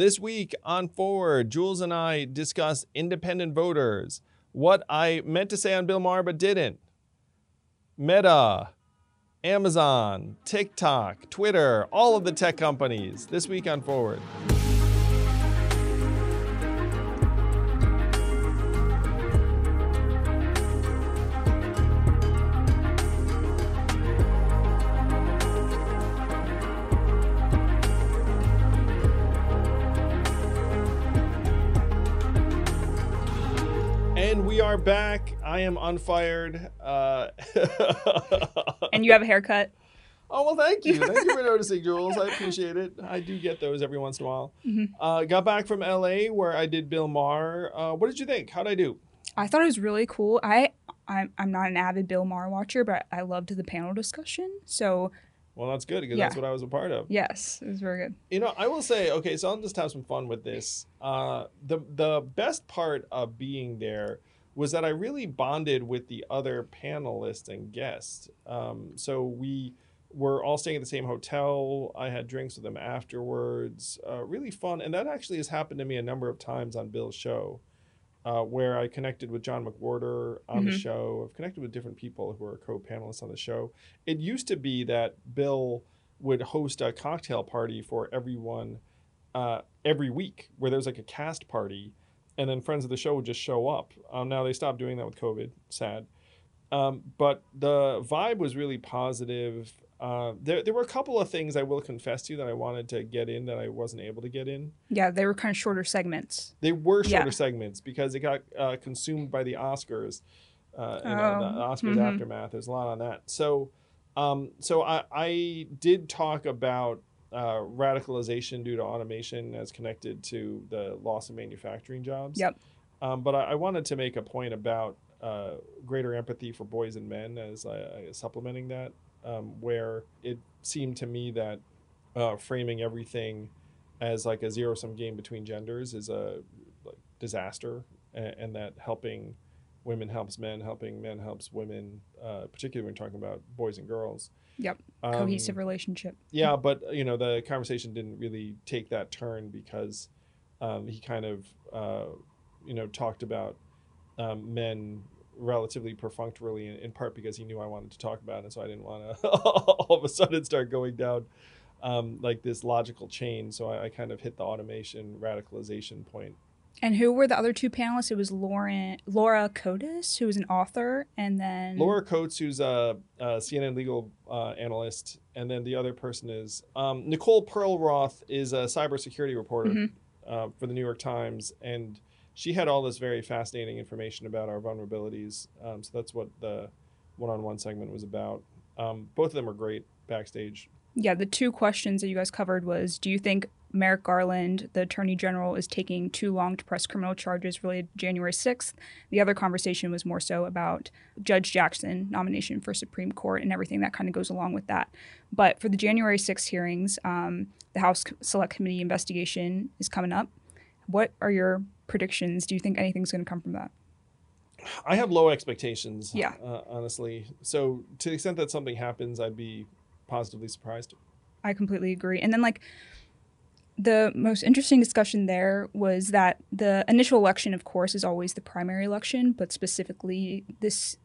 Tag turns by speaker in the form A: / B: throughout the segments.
A: This week on Forward, Jules and I discuss independent voters, what I meant to say on Bill Maher but didn't, Meta, Amazon, TikTok, Twitter, all of the tech companies. This week on Forward. Are back. I am unfired. Uh,
B: And you have a haircut.
A: Oh well, thank you, thank you for noticing, Jules. I appreciate it. I do get those every once in a while. Uh, got back from LA where I did Bill Maher. Uh, what did you think? How'd I do?
B: I thought it was really cool. I I'm, I'm not an avid Bill Maher watcher, but I loved the panel discussion. So
A: Well, that's good because
B: Yeah.
A: that's what I was a part of.
B: yes, it was very good.
A: You know, I will say, okay, so I'll just have some fun with this. Uh, the the best part of being there was that I really bonded with the other panelists and guests. Um, so we were all staying at the same hotel. I had drinks with them afterwards. Uh, really fun, and that actually has happened to me a number of times on Bill's show. Uh, where I connected with John McWhorter on the
B: Mhm.
A: show. I've connected with different people who are co-panelists on the show. It used to be that Bill would host a cocktail party for everyone uh, every week, where there's like a cast party, and then friends of the show would just show up. Um, now they stopped doing that with COVID. Sad, um, but the vibe was really positive. Uh, there, there were a couple of things I will confess to you that I wanted to get in that I wasn't able to get in.
B: Yeah, they were kind of shorter segments.
A: They were shorter
B: Yeah.
A: segments because it got uh, consumed by the Oscars. Uh, you know, the
B: Oh,
A: Oscars
B: mhm.
A: aftermath. There's a lot on that. So, um, so I, I did talk about uh, radicalization due to automation as connected to the loss of manufacturing jobs.
B: Yep.
A: Um, but I, I wanted to make a point about uh, greater empathy for boys and men as I, I supplementing that, um, where it seemed to me that uh, framing everything as like a zero sum game between genders is a like, disaster, and, and that helping women helps men, helping men helps women, uh, particularly when talking about boys and girls.
B: Yep.
A: Um,
B: Cohesive relationship.
A: yeah, but you know the conversation didn't really take that turn because um, he kind of uh, you know talked about um, men relatively perfunctorily in, in part because he knew I wanted to talk about it, so I didn't want to all of a sudden start going down um, like this logical chain. So I, I kind of hit the automation radicalization point.
B: And who were the other two panelists? It was Lauren Laura Cotis, who was an author, and then
A: Laura Coates, who's a, a CNN legal uh, analyst, and then the other person is um, Nicole Perlroth, is a cybersecurity reporter
B: Mhm.
A: uh, for the New York Times, and she had all this very fascinating information about our vulnerabilities. Um, so that's what the one-on-one segment was about. Um, both of them are great backstage.
B: Yeah, the two questions that you guys covered was do you think Merrick Garland, the Attorney General, is taking too long to press criminal charges related to January 6th? The other conversation was more so about Judge Jackson nomination for Supreme Court and everything that kind of goes along with that. But for the January 6th hearings, um, the House Select Committee investigation is coming up. What are your predictions? Do you think anything's going to come from that?
A: I have low expectations,
B: Yeah.
A: uh, honestly. So to the extent that something happens, I'd be positively surprised.
B: I completely agree. And then like the most interesting discussion there was that the initial election, of course, is always the primary election, but specifically this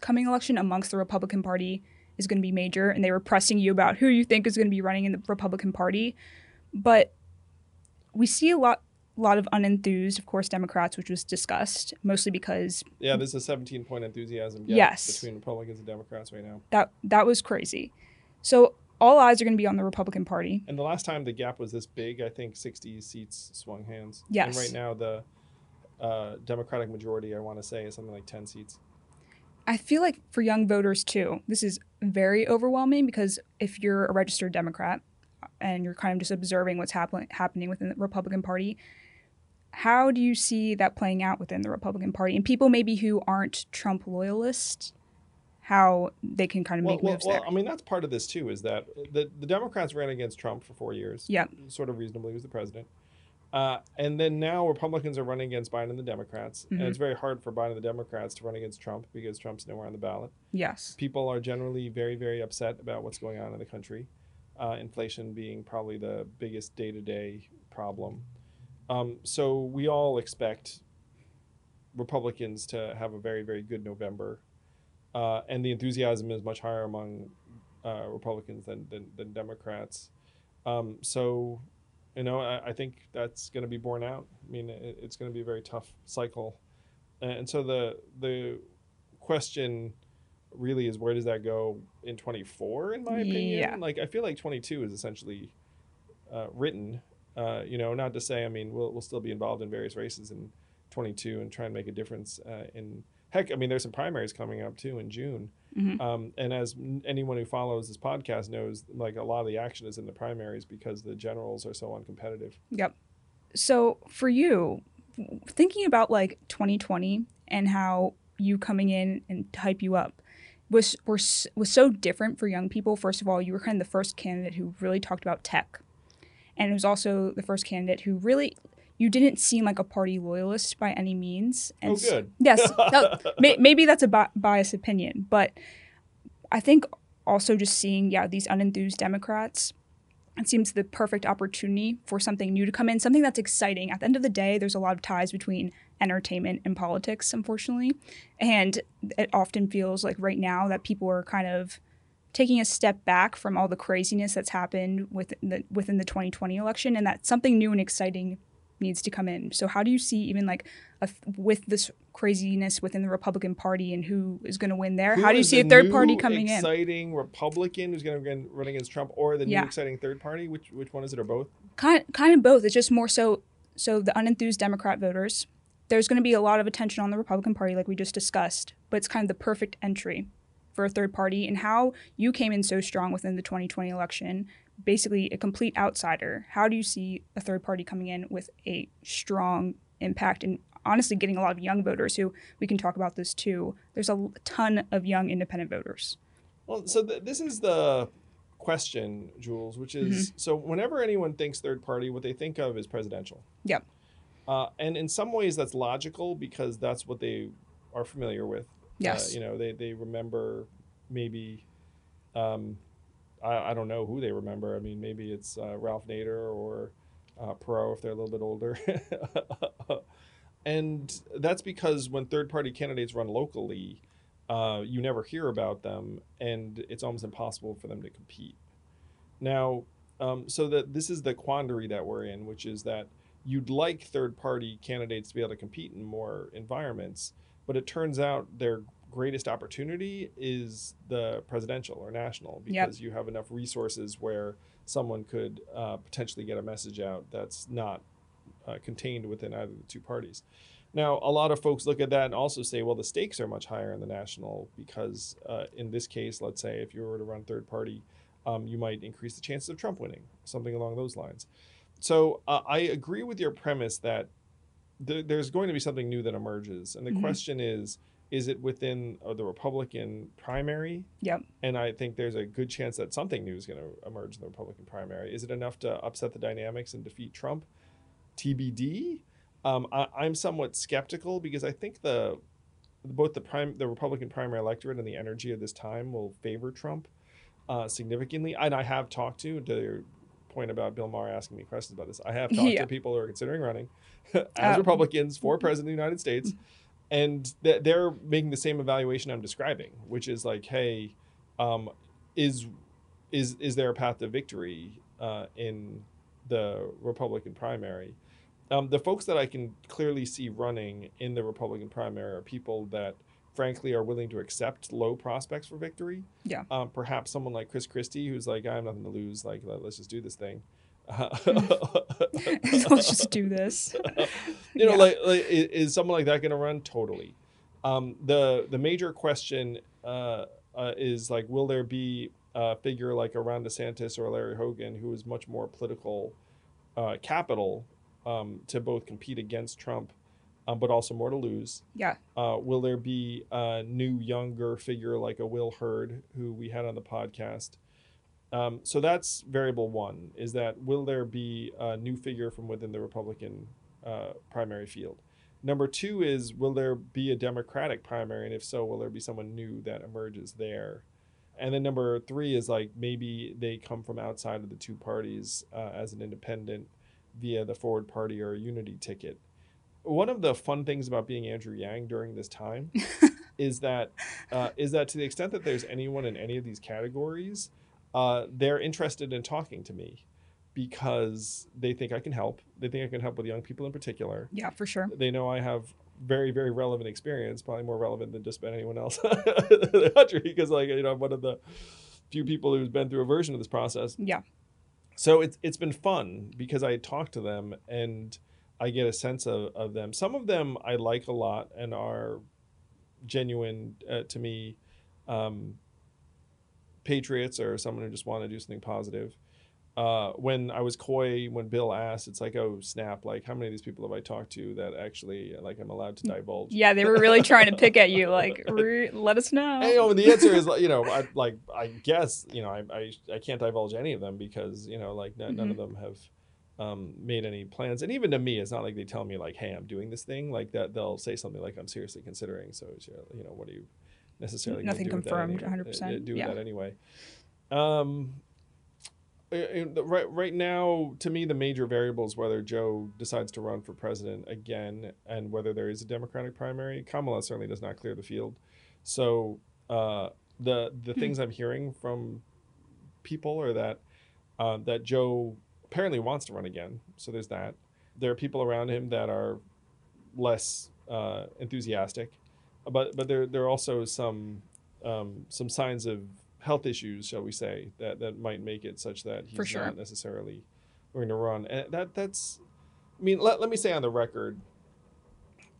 B: coming election amongst the Republican Party is going to be major. And they were pressing you about who you think is going to be running in the Republican Party. But we see a lot lot of unenthused, of course, Democrats, which was discussed, mostly because
A: Yeah, there's a 17 point enthusiasm gap
B: Yes.
A: between Republicans and Democrats right now.
B: that that was crazy. So all eyes are going to be on the Republican Party.
A: And the last time the gap was this big, I think 60 seats swung hands.
B: Yes.
A: And right now the uh, Democratic majority, I want to say, is something like 10 seats.
B: I feel like for young voters too, this is very overwhelming because if you're a registered Democrat and you're kind of just observing what's happen- happening within the Republican Party, how do you see that playing out within the Republican Party? And people maybe who aren't Trump loyalists, how they can kind of
A: Well,
B: make
A: well,
B: moves
A: well,
B: there.
A: I mean, that's part of this too, is that the, the Democrats ran against Trump for four years.
B: Yep.
A: Sort of reasonably, he was the president. Uh, and then now Republicans are running against Biden and the Democrats.
B: Mhm.
A: And it's very hard for Biden and the Democrats to run against Trump because Trump's nowhere on the ballot.
B: yes.
A: people are generally very, very upset about what's going on in the country. Uh, inflation being probably the biggest day to day problem. Um, so we all expect Republicans to have a very, very good November. Uh, and the enthusiasm is much higher among uh, Republicans than, than, than Democrats. Um, so, you know, I, I think that's going to be borne out. I mean, it, it's going to be a very tough cycle. And so the the question really is where does that go in 24 in my opinion
B: Yeah.
A: like i feel like 22 is essentially uh, written uh, you know not to say i mean we'll, we'll still be involved in various races in 22 and try and make a difference uh, in heck i mean there's some primaries coming up too in june
B: Mhm.
A: um, and as anyone who follows this podcast knows like a lot of the action is in the primaries because the generals are so uncompetitive Yep.
B: So for you, thinking about like 2020 and how you coming in and hype you up was was was so different for young people. First of all, you were kind of the first candidate who really talked about tech, and it was also the first candidate who really you didn't seem like a party loyalist by any means. And
A: oh good
B: Yes, that- may, maybe that's a bi- biased opinion, but I think also just seeing yeah these unenthused Democrats, it seems the perfect opportunity for something new to come in, something that's exciting. At the end of the day, there's a lot of ties between entertainment and politics, unfortunately, and it often feels like right now that people are kind of taking a step back from all the craziness that's happened within the within the 2020 election, and that something new and exciting needs to come in. So how do you see even like a, with this craziness within the Republican Party and who is going to win there?
A: Who
B: how do you see a third party coming in?
A: Exciting Republican who's going to run against Trump, or the
B: Yeah.
A: new exciting third party? Which which one is it, or both?
B: Kind kind of both. It's just more so so the unenthused Democrat voters. There's going to be a lot of attention on the Republican Party, like we just discussed, but it's kind of the perfect entry for a third party. And how you came in so strong within the 2020 election, basically a complete outsider. How do you see a third party coming in with a strong impact and honestly getting a lot of young voters who we can talk about this too? There's a ton of young independent voters.
A: Well, so th- this is the question, Jules, which is
B: Mm-hmm.
A: so whenever anyone thinks third party, what they think of is presidential.
B: Yep.
A: Uh, and in some ways, that's logical because that's what they are familiar with.
B: Yes.
A: Uh, you know, they, they remember maybe, um, I, I don't know who they remember. I mean, maybe it's uh, Ralph Nader or uh, Perot if they're a little bit older. and that's because when third party candidates run locally, uh, you never hear about them, and it's almost impossible for them to compete. Now, um, so that this is the quandary that we're in, which is that you'd like third party candidates to be able to compete in more environments, but it turns out their greatest opportunity is the presidential or national
B: Yep.
A: because you have enough resources where someone could uh, potentially get a message out that's not uh, contained within either of the two parties. Now, a lot of folks look at that and also say, well, the stakes are much higher in the national because, uh, in this case, let's say if you were to run third party, um, you might increase the chances of Trump winning, something along those lines. So uh, I agree with your premise that th- there's going to be something new that emerges, and the
B: Mhm.
A: question is, is it within uh, the Republican primary?
B: Yep.
A: And I think there's a good chance that something new is going to emerge in the Republican primary. Is it enough to upset the dynamics and defeat Trump? TBD. Um, I, I'm somewhat skeptical because I think the both the prime the Republican primary electorate and the energy of this time will favor Trump uh, significantly. And I have talked to to your point about Bill Maher asking me questions about this. I have talked
B: Yeah.
A: to people who are considering running as
B: Uh,
A: Republicans for president of the United States, and th- they're making the same evaluation I'm describing, which is like, hey, um, is is is there a path to victory uh, in the Republican primary? Um, the folks that I can clearly see running in the Republican primary are people that, frankly, are willing to accept low prospects for victory.
B: Yeah.
A: Um, perhaps someone like Chris Christie, who's like, I have nothing to lose. Like, let, us just do this thing.
B: Let's just do this.
A: you know,
B: Yeah.
A: like, like is someone like that going to run? Totally. Um, the the major question uh, uh, is like, will there be a figure like a Ron DeSantis or Larry Hogan who is much more political uh, capital um, to both compete against Trump, um, but also more to lose?
B: Yeah.
A: Uh, will there be a new younger figure like a Will Hurd who we had on the podcast? Um, so that's variable one: is that will there be a new figure from within the Republican uh, primary field? Number two is will there be a Democratic primary, and if so, will there be someone new that emerges there? And then number three is like maybe they come from outside of the two parties uh, as an independent via the Forward Party or a Unity ticket. One of the fun things about being Andrew Yang during this time is that uh, is that to the extent that there's anyone in any of these categories, uh, they're interested in talking to me because they think I can help. They think I can help with young people in particular.
B: Yeah, for sure.
A: They know I have very very relevant experience, probably more relevant than just about anyone else in the country because like you know I'm one of the few people who's been through a version of this process.
B: Yeah.
A: So it's it's been fun because I talk to them and I get a sense of, of them. Some of them I like a lot and are genuine uh, to me um, patriots or someone who just want to do something positive. Uh, when I was coy, when Bill asked, it's like, oh snap! Like, how many of these people have I talked to that actually like I'm allowed to divulge?
B: Yeah, they were really trying to pick at you, like, re- let us know.
A: And, you know, the answer is, you know, I, like I guess, you know, I, I I can't divulge any of them because you know, like n- none of them have um, made any plans. And even to me, it's not like they tell me like, hey, I'm doing this thing. Like that, they'll say something like, I'm seriously considering. So you know, what do you necessarily
B: Nothing
A: do
B: confirmed, 100%,
A: uh, Do with
B: yeah.
A: that anyway. Um, uh, uh, the- right right now, to me, the major variable is whether Joe decides to run for president again, and whether there is a Democratic primary. Kamala certainly does not clear the field. So uh, the the
B: Hmm.
A: things I'm hearing from people are that uh, that Joe apparently wants to run again. So there's that. There are people around him that are less uh, enthusiastic, but but there there are also some um, some signs of health issues, shall we say, that that might make it such that he's
B: sure.
A: not necessarily going to run. And that that's, I mean, let, let me say on the record,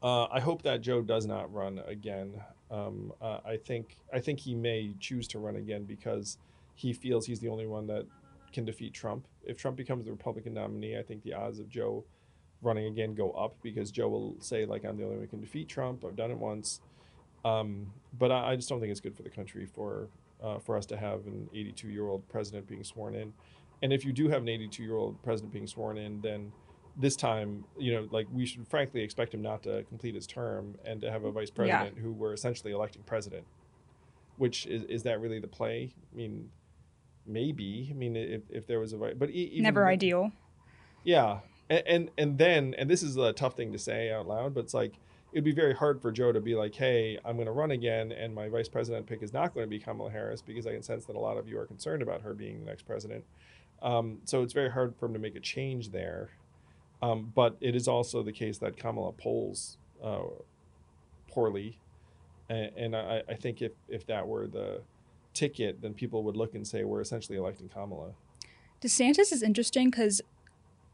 A: uh, I hope that Joe does not run again. Um, uh, I think I think he may choose to run again because he feels he's the only one that can defeat Trump. If Trump becomes the Republican nominee, I think the odds of Joe running again go up because Joe will say like I'm the only one who can defeat Trump. I've done it once, um, but I, I just don't think it's good for the country for uh, for us to have an 82 year old president being sworn in. And if you do have an 82 year old president being sworn in, then this time, you know, like we should frankly expect him not to complete his term and to have a vice
B: Yeah.
A: president who we're essentially electing president. Which is is that really the play? I mean, maybe. I mean, if, if there was a vice, but even
B: Never ideal.
A: yeah, and, and and then and this is a tough thing to say out loud, but it's like it'd be very hard for Joe to be like, "Hey, I'm going to run again, and my vice president pick is not going to be Kamala Harris because I can sense that a lot of you are concerned about her being the next president." Um, so it's very hard for him to make a change there. Um, but it is also the case that Kamala polls uh, poorly, and, and I, I think if if that were the ticket, then people would look and say we're essentially electing Kamala.
B: DeSantis is interesting because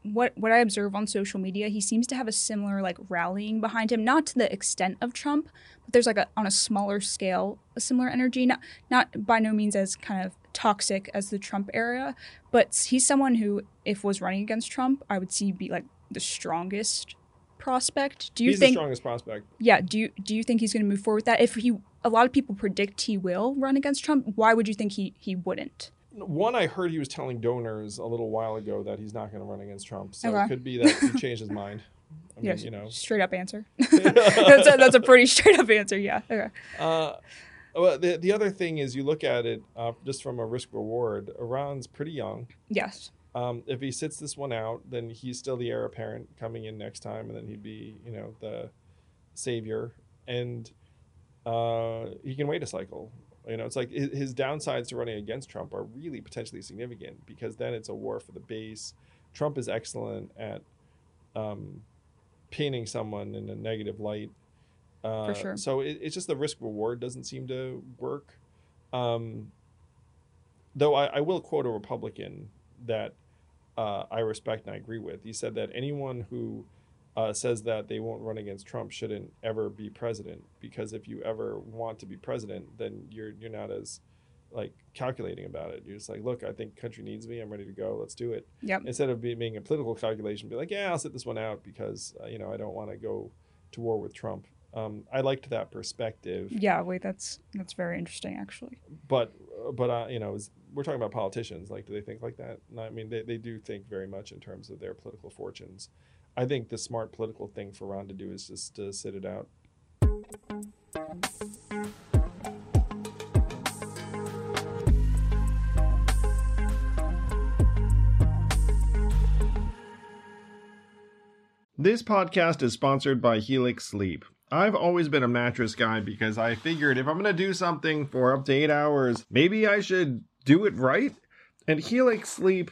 B: what what I observe on social media, he seems to have a similar like rallying behind him, not to the extent of Trump, but there's like a on a smaller scale a similar energy, not not by no means as kind of toxic as the Trump era, but he's someone who, if was running against Trump, I would see be like the strongest prospect. Do you
A: He's
B: think?
A: the strongest prospect.
B: yeah. Do you do you think he's going to move forward with that? If he, a lot of people predict he will run against Trump. Why would you think he he wouldn't?
A: One, I heard he was telling donors a little while ago that he's not going to run against Trump. So
B: Okay.
A: it could be that he changed his mind. I mean,
B: yes,
A: you know.
B: straight up answer. that's, a, that's a pretty straight up answer. Yeah. Okay.
A: Uh, well, the, the other thing is you look at it uh, just from a risk reward. Ron's pretty young.
B: Yes.
A: Um, if he sits this one out, then he's still the heir apparent coming in next time, and then he'd be, you know, the savior. And uh, he can wait a cycle. You know, it's like his, downsides to running against Trump are really potentially significant because then it's a war for the base. Trump is excellent at um, painting someone in a negative light. Uh,
B: sure.
A: So it, it's just the risk reward doesn't seem to work. Um, though I, I will quote a Republican that uh, I respect and I agree with. He said that anyone who uh, says that they won't run against Trump shouldn't ever be president because if you ever want to be president, then you're you're not as like calculating about it. You're just like, look, I think country needs me. I'm ready to go. Let's do it.
B: Yep.
A: Instead of being, being a political calculation, be like, yeah, I'll sit this one out because uh, you know I don't want to go to war with Trump. Um, I liked that perspective
B: Yeah. Wait. That's that's very interesting, actually.
A: but but uh, you know, we're talking about politicians. Like, do they think like that? No, I mean, they, they do think very much in terms of their political fortunes. I think the smart political thing for Ron to do is just to sit it out. This podcast is sponsored by Helix Sleep. I've always been a mattress guy because I figured if I'm going to do something for up to eight hours, maybe I should do it right. And Helix Sleep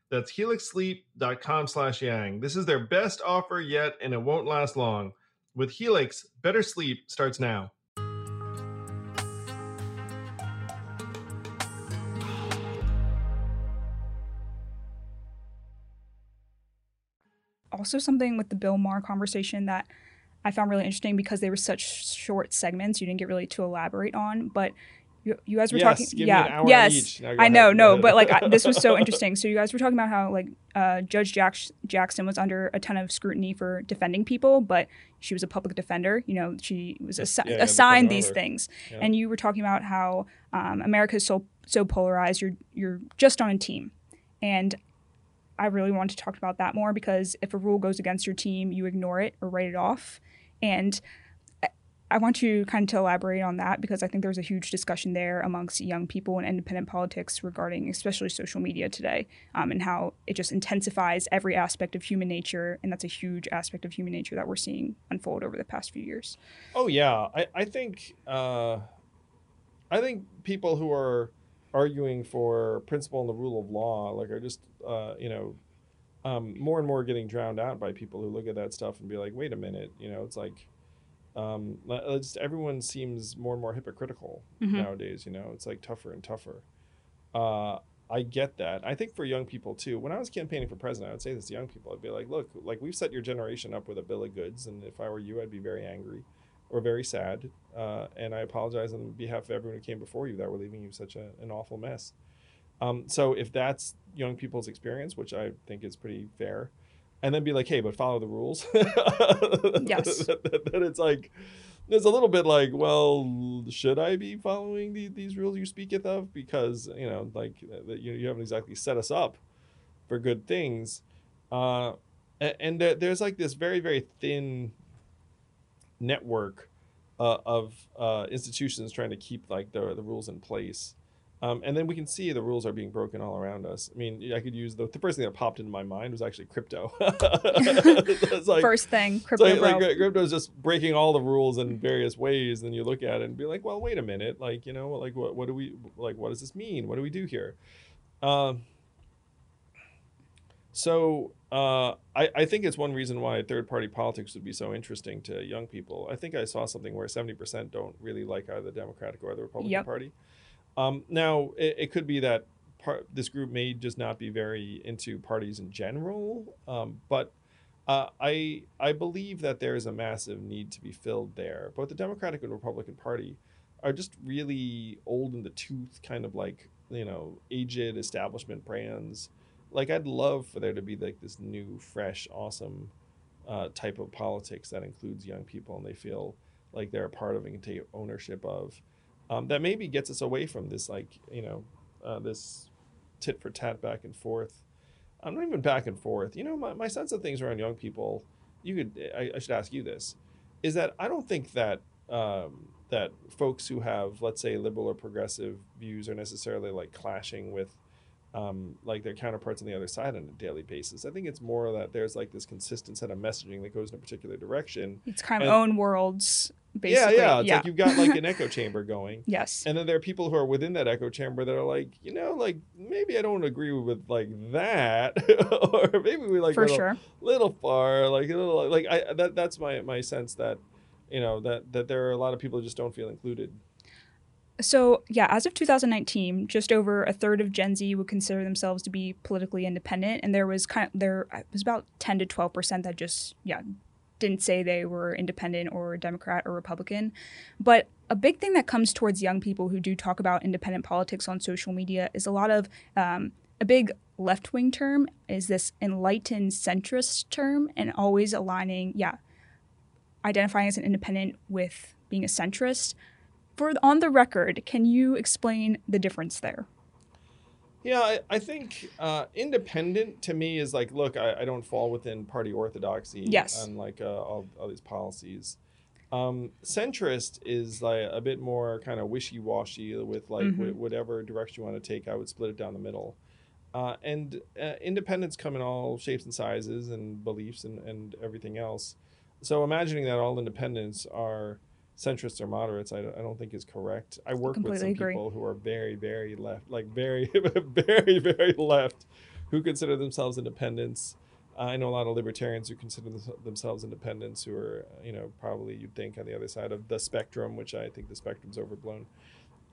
A: That's helixsleep.com slash yang. This is their best offer yet, and it won't last long. With Helix, better sleep starts now.
B: Also, something with the Bill Maher conversation that I found really interesting because they were such short segments, you didn't get really to elaborate on. But you, you guys were
A: Yes,
B: talking, yeah, yes, I know,
A: ahead.
B: no, but like I, this was so interesting. So you guys were talking about how like uh, Judge Jack- Jackson was under a ton of scrutiny for defending people, but she was a public defender. You know, she was assi-
A: Yeah, yeah,
B: assigned these
A: order.
B: things,
A: Yeah.
B: and you were talking about how um, America is so so polarized. You're you're just on a team, and I really want to talk about that more because if a rule goes against your team, you ignore it or write it off. And I- want you kind of to elaborate on that because I think there's a huge discussion there amongst young people in independent politics regarding especially social media today um, and how it just intensifies every aspect of human nature. And that's a huge aspect of human nature that we're seeing unfold over the past few years.
A: Oh yeah, I I think uh, I think people who are arguing for principle and the rule of law like are just uh, you know um, more and more getting drowned out by people who look at that stuff and be like, wait a minute, you know, it's like um, let- let's- everyone seems more and more hypocritical
B: Mhm.
A: nowadays. You know, it's like tougher and tougher. Uh, I get that. I think for young people too. When I was campaigning for president, I would say this to young people. I'd be like, look, like we've set your generation up with a bill of goods, and if I were you, I'd be very angry or very sad. Uh, and I apologize on behalf of everyone who came before you that we're leaving you such a, an awful mess. Um, so if that's young people's experience, which I think is pretty fair, and then be like, hey, but follow the rules.
B: Yes.
A: then it's like, there's a little bit like, well, should I be following the, these rules you speaketh of? Because, you know, like that you, you haven't exactly set us up for good things. Uh, a- and there, there's like this very, very thin network uh, of uh, institutions trying to keep like the, the rules in place. Um, and then we can see the rules are being broken all around us. I mean, I could use the, the first thing that popped into my mind was actually crypto. it's like,
B: First thing, crypto
A: like, like crypto is just breaking all the rules in various ways. And you look at it and be like, well, wait a minute. Like, you know, like what, what do we, like, what does this mean? What do we do here? Um, so uh, I, I think it's one reason why third party politics would be so interesting to young people. I think I saw something where 70% don't really like either the Democratic or the Republican
B: Yep.
A: Party. Um, now, it, it could be that part, this group may just not be very into parties in general, um, but uh, I I believe that there is a massive need to be filled there. Both the Democratic and Republican Party are just really old in the tooth, kind of like you know aged establishment brands. Like I'd love for there to be like this new, fresh, awesome uh, type of politics that includes young people and they feel like they're a part of and can take ownership of. Um, that maybe gets us away from this like you know uh, this tit for tat back and forth. I'm not even back and forth. You know, my, my sense of things around young people, you could, I, I should ask you this, is that I don't think that um, that folks who have, let's say, liberal or progressive views are necessarily like clashing with um, like their counterparts on the other side on a daily basis. I think it's more that there's like this consistent set of messaging that goes in a particular direction.
B: it's kind of
A: and-
B: own worlds, basically.
A: Yeah, yeah. It's like you've got like an echo chamber going.
B: yes.
A: And then there are people who are within that echo chamber that are like, you know, like maybe I don't agree with like that, or maybe we like
B: for
A: a
B: sure.
A: little far, like a little like I that that's my my sense that you know that that there are a lot of people who just don't feel included.
B: So, yeah, as of 2019, just over a third of Gen Z would consider themselves to be politically independent, and there was kind of there was about 10 to 12 percent that just yeah didn't say they were independent or Democrat or Republican. But a big thing that comes towards young people who do talk about independent politics on social media is a lot of um, a big left wing term is this enlightened centrist term, and always aligning yeah identifying as an independent with being a centrist for on the record, can you explain the difference there?
A: Yeah, I, I think uh, independent to me is like, look, I, I, don't fall within party orthodoxy.
B: Yes.
A: And like uh, all, all these policies. Um, centrist is like a bit more kind of wishy washy with like mm-hmm. w- whatever direction you want to take. I would split it down the middle. Uh, and uh, independents come in all shapes and sizes and beliefs and, and everything else. So imagining that all independents are centrists or moderates, I, I don't think is correct. I work with some agree. people who are very, very left, like very, very, very left, who consider themselves independents. I know a lot of libertarians who consider themselves independents, who are, you know, probably you'd think on the other side of the spectrum, which I think the spectrum's overblown.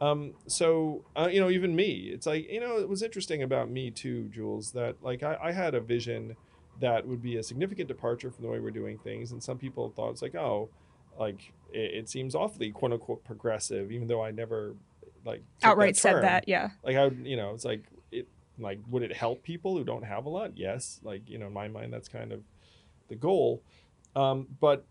A: Um, so, uh, you know, even me, it's like, you know, it was interesting about me too, Jules, that like I, I had a vision that would be a significant departure from the way we're doing things. And some people thought it's like, oh, like it, it seems awfully quote unquote progressive, even though I never like
B: outright that said that. Yeah.
A: Like I, would, you know, it's like it, like would it help people who don't have a lot? Yes. Like you know, in my mind, that's kind of the goal. Um, but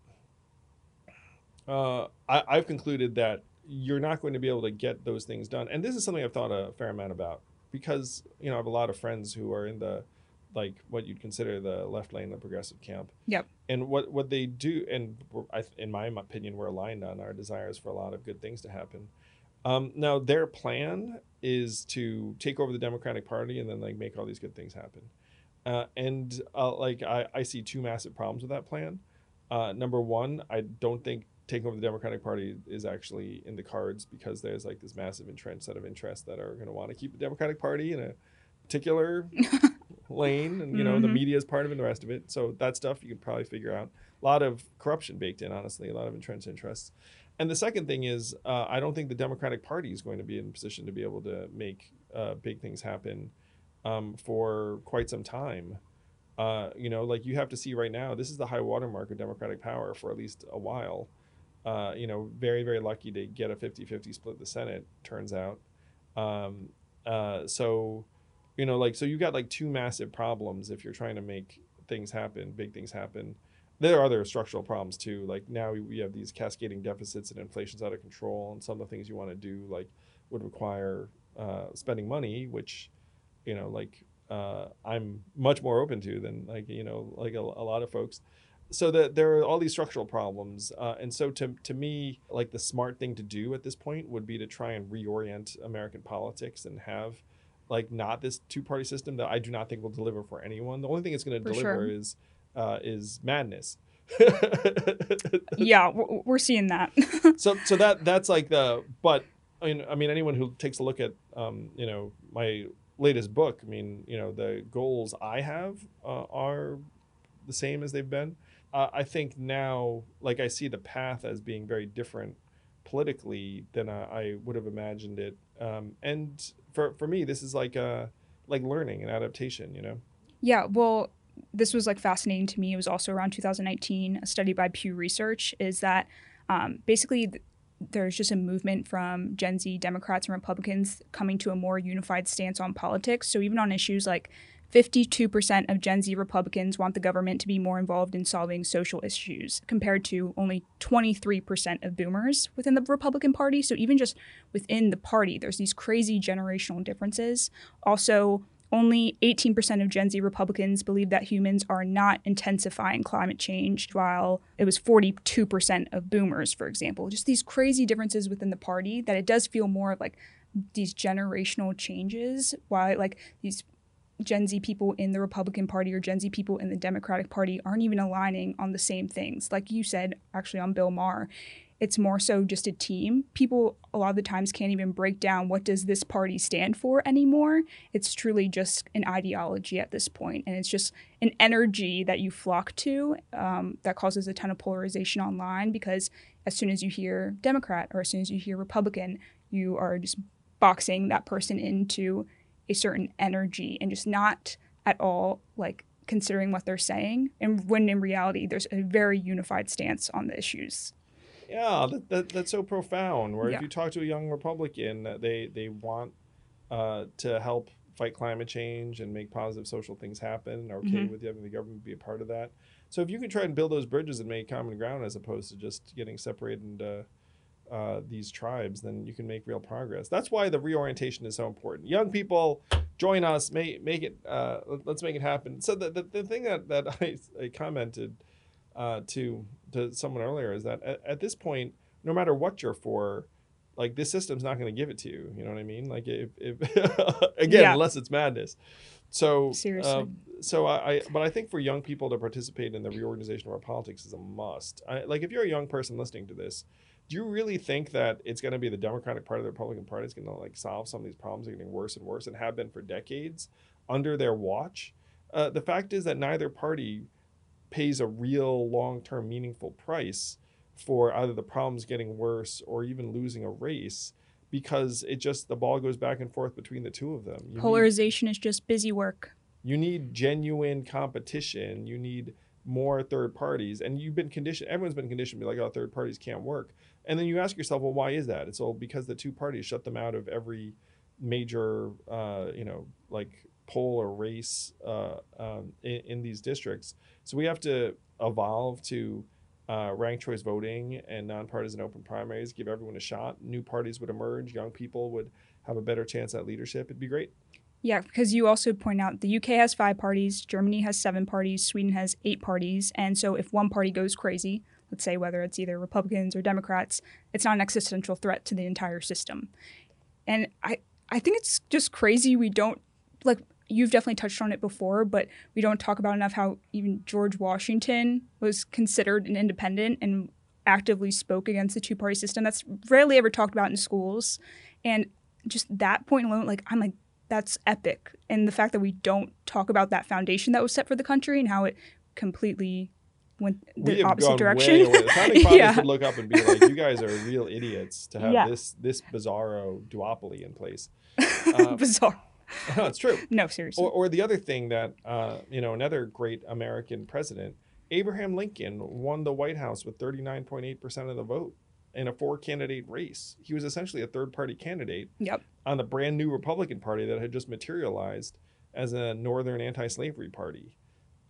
A: uh, I, I've concluded that you're not going to be able to get those things done. And this is something I've thought a fair amount about because you know I have a lot of friends who are in the like what you'd consider the left lane, the progressive camp.
B: Yep.
A: And what what they do, and I, in my opinion, we're aligned on our desires for a lot of good things to happen. Um, now their plan is to take over the Democratic Party and then like make all these good things happen. Uh, and uh, like I, I see two massive problems with that plan. Uh, number one, I don't think taking over the Democratic Party is actually in the cards because there's like this massive entrenched set of interests that are going to want to keep the Democratic Party in a particular lane, and you know mm-hmm. the media is part of it, and the rest of it. So that stuff you can probably figure out. A lot of corruption baked in, honestly, a lot of entrenched interests. And the second thing is, uh, I don't think the Democratic Party is going to be in a position to be able to make uh, big things happen um, for quite some time. Uh, you know, like you have to see right now, this is the high watermark of Democratic power for at least a while. Uh, you know, very, very lucky to get a 50 50 split the Senate, turns out. Um, uh, so, you know like so you got like two massive problems if you're trying to make things happen big things happen. There are other structural problems too like now we have these cascading deficits and inflation's out of control and some of the things you want to do like would require uh, spending money which you know like uh, i'm much more open to than like you know like a, a lot of folks. So that there are all these structural problems uh, and so to, to me like the smart thing to do at this point would be to try and reorient american politics and have like not this two party system that I do not think will deliver for anyone. The only thing it's going to deliver sure. is uh, is madness.
B: yeah, we're seeing that.
A: so so that that's like the but I mean I mean anyone who takes a look at um, you know my latest book, I mean you know the goals I have uh, are the same as they've been. Uh, I think now like I see the path as being very different politically than I, I would have imagined it. Um, and for for me, this is like a like learning and adaptation. You know.
B: Yeah. Well, this was like fascinating to me. It was also around 2019. A study by Pew Research is that um, basically. Th- there's just a movement from Gen Z Democrats and Republicans coming to a more unified stance on politics. So even on issues like 52% of Gen Z Republicans want the government to be more involved in solving social issues, compared to only 23% of boomers within the Republican Party. So, even just within the party, there's these crazy generational differences. Also, only 18% of Gen Z Republicans believe that humans are not intensifying climate change, while it was 42% of boomers, for example. Just these crazy differences within the party that it does feel more like these generational changes, while like these Gen Z people in the Republican Party or Gen Z people in the Democratic Party aren't even aligning on the same things. Like you said, actually, on Bill Maher, it's more so just a team. People a lot of the times can't even break down what does this party stand for anymore. It's truly just an ideology at this point, and it's just an energy that you flock to um, that causes a ton of polarization online. Because as soon as you hear Democrat or as soon as you hear Republican, you are just boxing that person into a certain energy and just not at all like considering what they're saying. And when in reality, there's a very unified stance on the issues.
A: Yeah, that, that, that's so profound. Where
B: Yeah.
A: if you talk to a young Republican, uh, they they want uh, to help fight climate change and make positive social things happen. Are okay
B: Mhm.
A: with having the government be a part of that. So if you can try and build those bridges and make common ground as opposed to just getting separated into uh, these tribes, then you can make real progress. That's why the reorientation is so important. Young people, join us. Make make it. Uh, let- let's make it happen. So the the, the thing that that I, I commented uh, to to someone earlier is that at, at this point, no matter what you're for, like this system's not going to give it to you. You know what I mean? Like if, if again,
B: Yeah.
A: unless it's madness. So
B: Seriously.
A: um, so I, I but I think for young people to participate in the reorganization of our politics is a must. I, like if you're a young person listening to this, do you really think that it's going to be the Democratic Party, or the Republican Party is going to like solve some of these problems that are getting worse and worse and have been for decades under their watch? Uh, the fact is that neither party pays a real long-term meaningful price for either the problems getting worse or even losing a race because it just the ball goes back and forth between the two of them. You need-
B: Polarization is just busy work.
A: you need genuine competition. You need more third parties. And you've been conditioned, everyone's been conditioned to be like, oh, third parties can't work. And then you ask yourself, well, why is that? It's all because the two parties shut them out of every major, uh, you know, like poll or race uh, um, in, in these districts. So we have to evolve to uh, ranked choice voting and nonpartisan open primaries, give everyone a shot. New parties would emerge. Young people would have a better chance at leadership. It'd be great.
B: Yeah, because you also point out the UK has five parties, Germany has seven parties, Sweden has eight parties. And so if one party goes crazy, let's say whether it's either Republicans or Democrats, it's not an existential threat to the entire system. And I, I think it's just crazy we don't, like, you've definitely touched on it before, but we don't talk about enough how even George Washington was considered an independent and actively spoke against the two party system. That's rarely ever talked about in schools. And just that point alone, like, I'm like, that's epic. And the fact that we don't talk about that foundation that was set for the country and how it completely went the
A: we have
B: opposite
A: gone
B: direction.
A: way away. Founding fathers
B: Yeah.
A: would look up and be like, "You guys are real idiots to have
B: Yeah.
A: this this bizarro duopoly in place." Uh,
B: Bizarre.
A: no, it's true.
B: No, seriously.
A: Or, or the other thing that uh, you know, another great American president, Abraham Lincoln, won the White House with thirty nine point eight percent of the vote in a four candidate race. He was essentially a third party candidate
B: yep.
A: on the brand new Republican Party that had just materialized as a northern anti-slavery party.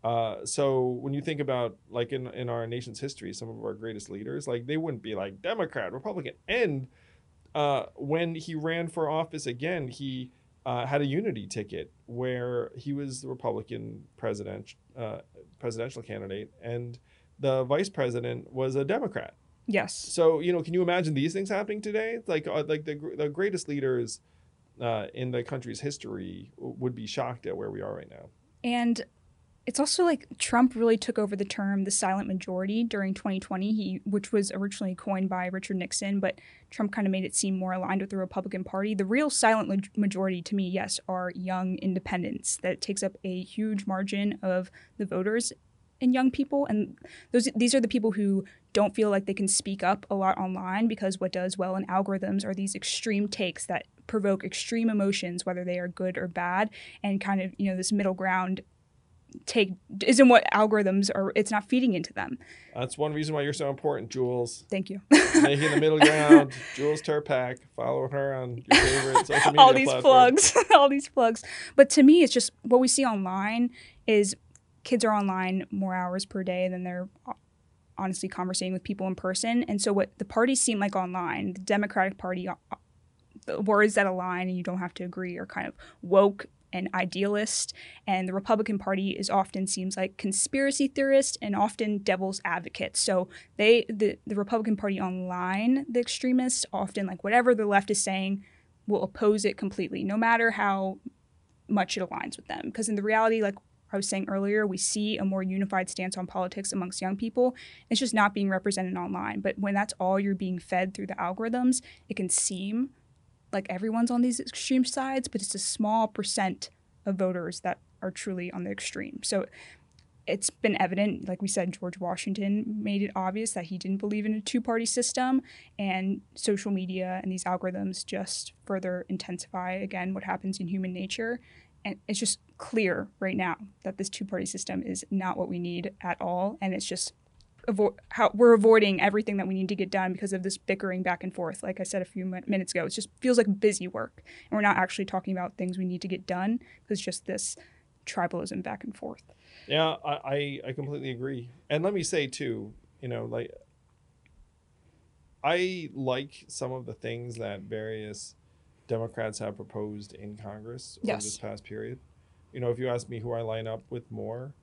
A: Uh, so when you think about like in, in our nation's history, some of our greatest leaders, like they wouldn't be like Democrat, Republican. And uh, when he ran for office again, he uh, had a unity ticket where he was the Republican president, uh, presidential candidate, and the vice president was a Democrat.
B: Yes.
A: So you know, can you imagine these things happening today? Like uh, like the the greatest leaders uh, in the country's history would be shocked at where we are right now.
B: And it's also like Trump really took over the term the silent majority during 2020, he, which was originally coined by Richard Nixon, but Trump kind of made it seem more aligned with the Republican Party. The real silent majority to me, yes, are young independents. That takes up a huge margin of the voters and young people and those these are the people who don't feel like they can speak up a lot online because what does well in algorithms are these extreme takes that provoke extreme emotions whether they are good or bad and kind of you know this middle ground take isn't what algorithms are it's not feeding into them
A: That's one reason why you're so important, Jules.
B: thank you
A: Making the middle ground, Jules Terpak. Follow her on your favorite social media
B: all these
A: platform.
B: plugs all these plugs but to me it's just what we see online is kids are online more hours per day than they're uh, honestly conversating with people in person and so what the parties seem like online the democratic party uh, the words that align and you don't have to agree are kind of woke and idealist and the republican party is often seems like conspiracy theorist and often devil's advocate so they the, the republican party online the extremists often like whatever the left is saying will oppose it completely no matter how much it aligns with them because in the reality like I was saying earlier, we see a more unified stance on politics amongst young people. It's just not being represented online. But when that's all you're being fed through the algorithms, it can seem like everyone's on these extreme sides, but it's a small percent of voters that are truly on the extreme. So it's been evident, like we said, George Washington made it obvious that he didn't believe in a two party system, and social media and these algorithms just further intensify again what happens in human nature. And it's just clear right now that this two party system is not what we need at all, and it's just avo- how we're avoiding everything that we need to get done because of this bickering back and forth. Like I said a few minutes ago, it just feels like busy work, and we're not actually talking about things we need to get done. Because it's just this tribalism back and forth.
A: Yeah, I, I, I completely agree. And let me say too, you know, like I like some of the things that various Democrats have proposed in Congress over
B: Yes.
A: this past period. You know, if you ask me who I line up with more,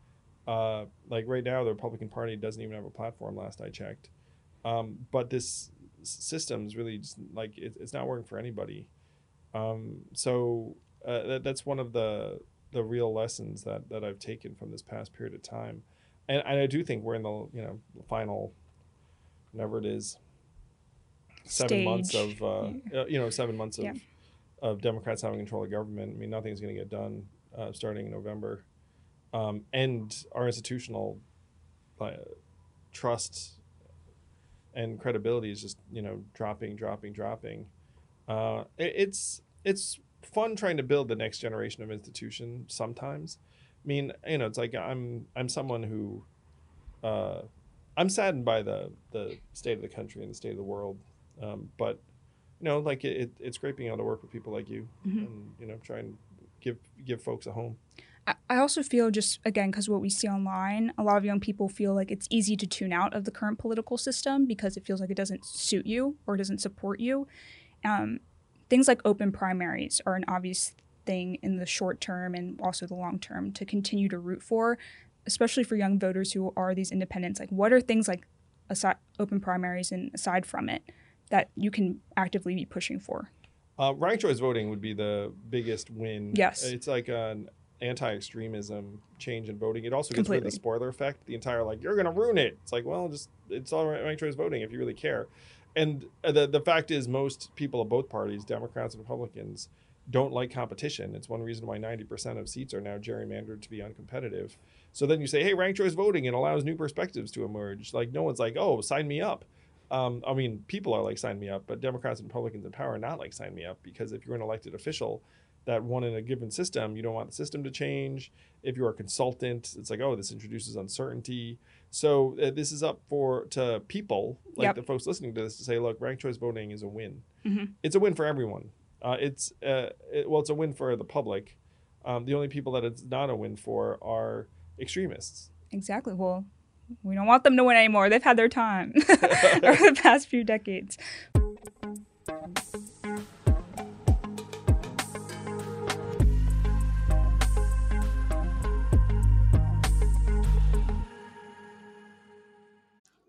A: uh, like right now, the Republican Party doesn't even have a platform. Last I checked, um, but this system is really just like it, it's not working for anybody. Um, so uh, that, that's one of the the real lessons that that I've taken from this past period of time, and, and I do think we're in the you know final, whatever it is, seven months of uh, uh, you know seven months of
B: Yeah.
A: of Democrats having control of government. I mean, nothing's going to get done uh, starting in November, um, and our institutional uh, trust and credibility is just you know dropping, dropping, dropping. Uh, it, it's it's fun trying to build the next generation of institution. Sometimes, I mean, you know, it's like I'm I'm someone who, uh, I'm saddened by the the state of the country and the state of the world, um, but you know, like it, it's great being able to work with people like you
B: Mhm.
A: and you know try and give give folks a home.
B: I- also feel just again because what we see online, a lot of young people feel like it's easy to tune out of the current political system because it feels like it doesn't suit you or doesn't support you. Um, things like open primaries are an obvious thing in the short term and also the long term to continue to root for, especially for young voters who are these independents. Like, what are things like aside open primaries and aside from it that you can actively be pushing for?
A: Uh, ranked choice voting would be the biggest win.
B: Yes.
A: it's like an anti-extremism change in voting. It also gets rid of the spoiler effect. The entire like you're going to ruin it. It's like well, just it's all right, ranked choice voting if you really care. And uh, the the fact is, most people of both parties, Democrats and Republicans, don't like competition. It's one reason why 90% of seats are now gerrymandered to be uncompetitive. So then you say, hey, ranked choice voting, it allows new perspectives to emerge. Like no one's like, oh, sign me up. Um, I mean, people are like, sign me up, but Democrats and Republicans in power are not like, sign me up, because if you're an elected official that one in a given system, you don't want the system to change. If you're a consultant, it's like, oh, this introduces uncertainty. So uh, this is up for to people like
B: Yep.
A: the folks listening to this to say, look, ranked choice voting is a win.
B: Mhm.
A: It's a win for everyone. Uh, it's uh, it, well, it's a win for the public. Um, the only people that it's not a win for are extremists.
B: Exactly. Well, we don't want them to win anymore. They've had their time over the past few decades.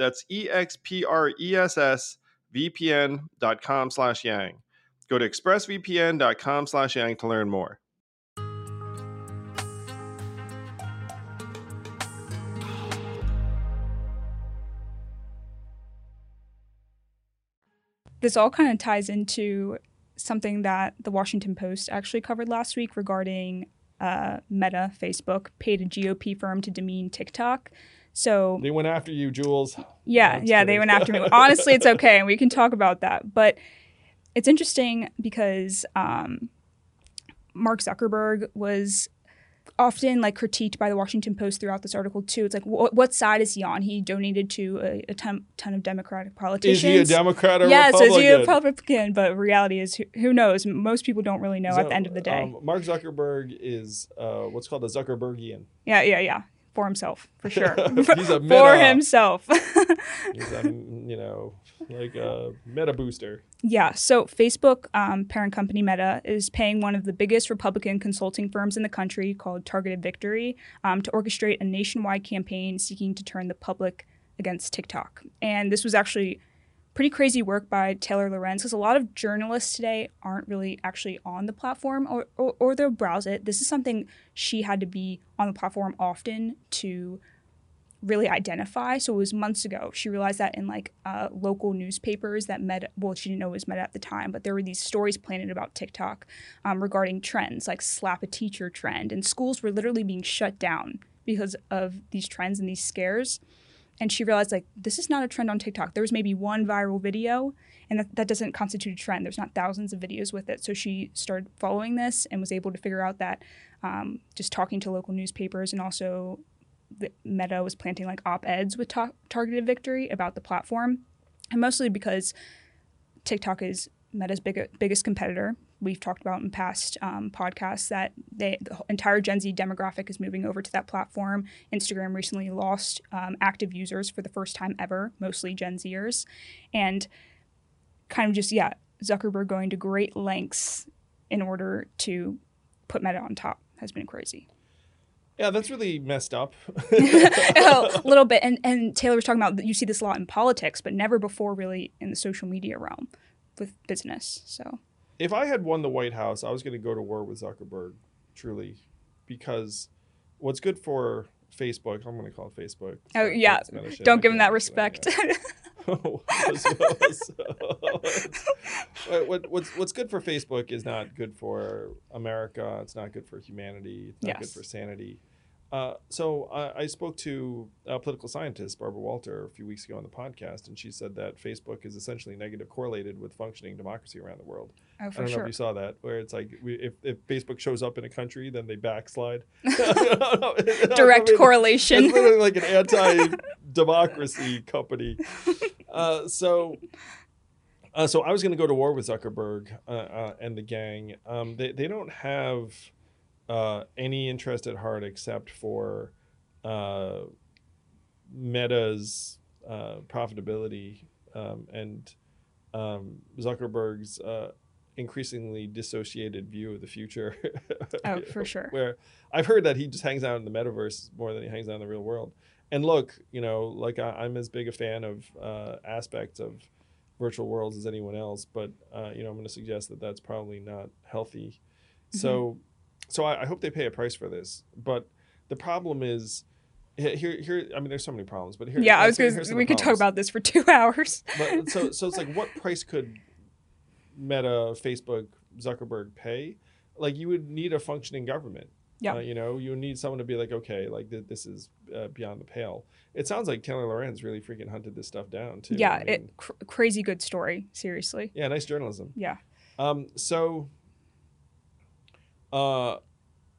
A: That's E X P R E S S VPN.com slash Yang. Go to expressvpn.com slash Yang to learn more.
B: This all kind of ties into something that the Washington Post actually covered last week regarding uh, Meta, Facebook, paid a GOP firm to demean TikTok. So
A: They went after you, Jules.
B: yeah,
A: just
B: yeah, they went after me. Honestly, it's okay, and we can talk about that. But it's interesting because um, Mark Zuckerberg was often like critiqued by the Washington Post throughout this article too. It's like, wh- what side is he on? He donated to a, a ton, ton of Democratic politicians.
A: Is he a Democrat or
B: Yes, is he a Republican? But reality is, who, who knows? Most people don't really know at the end of the day.
A: um, Mark Zuckerberg is uh, what's called a Zuckerbergian.
B: yeah, yeah, yeah. For himself, for sure.
A: He's a
B: for himself.
A: He's a, you know, like a meta booster.
B: Yeah, so Facebook, um, parent company Meta, is paying one of the biggest Republican consulting firms in the country called Targeted Victory um, to orchestrate a nationwide campaign seeking to turn the public against TikTok. And this was actually pretty crazy work by Taylor Lorenz because a lot of journalists today aren't really actually on the platform or, or, or they'll browse it. This is something she had to be on the platform often to really identify. So it was months ago. She realized that in like uh, local newspapers that Meta, well, she didn't know it was Meta at the time, but there were these stories planted about TikTok um, regarding trends like slap a teacher trend. And schools were literally being shut down because of these trends and these scares. And she realized like this is not a trend on TikTok. There was maybe one viral video, and that, that doesn't constitute a trend. There's not thousands of videos with it. So she started following this and was able to figure out that um, just talking to local newspapers and also the Meta was planting like op eds with ta- targeted victory about the platform, and mostly because TikTok is Meta's big, biggest competitor. We've talked about in past um, podcasts that they, the entire Gen Z demographic is moving over to that platform. Instagram recently lost um, active users for the first time ever, mostly Gen Zers, and kind of just yeah, Zuckerberg going to great lengths in order to put Meta on top has been crazy.
A: Yeah, that's really messed up.
B: a little bit. And and Taylor was talking about that you see this a lot in politics, but never before really in the social media realm with business. So
A: if I had won the White House, I was going to go to war with Zuckerberg, truly, because what's good for Facebook, I'm going to call it Facebook.
B: Oh, yeah.
A: That's meta shit.
B: don't give him that respect.
A: yeah. what, what, what's what's good for Facebook is not good for America. It's not good for humanity. It's not good for sanity. Uh, so I, I spoke to a political scientist, Barbara Walter, a few weeks ago on the podcast, and she said that Facebook is essentially negative correlated with functioning democracy around the world.
B: Oh,
A: I don't know if you saw that, where it's like we, if, if Facebook shows up in a country, then they backslide.
B: Direct
A: I mean,
B: correlation.
A: It's literally like an anti-democracy company. Uh, so, uh, so I was going to go to war with Zuckerberg uh, uh, and the gang. Um, they they don't have uh, any interest at heart except for uh, Meta's uh, profitability um, and um, Zuckerberg's uh, increasingly dissociated view of the future.
B: Oh, for sure.
A: Where I've heard that he just hangs out in the metaverse more than he hangs out in the real world. And look, you know, like I, I'm as big a fan of uh, aspects of virtual worlds as anyone else, but uh, you know, I'm going to suggest that that's probably not healthy. So, so I, I hope they pay a price for this. But the problem is. Here, here. I mean, there's so many problems, but here.
B: yeah, I was
A: gonna
B: We could talk about this for two hours.
A: but so so it's like what price could meta facebook zuckerberg pay like you would need a functioning government
B: Yeah.
A: Uh, you know you need someone to be like okay like th- this is uh, beyond the pale it sounds like taylor lorenz really freaking hunted this stuff down too
B: yeah,
A: I mean,
B: it cr- crazy good story. Seriously.
A: yeah nice journalism
B: Yeah.
A: um so uh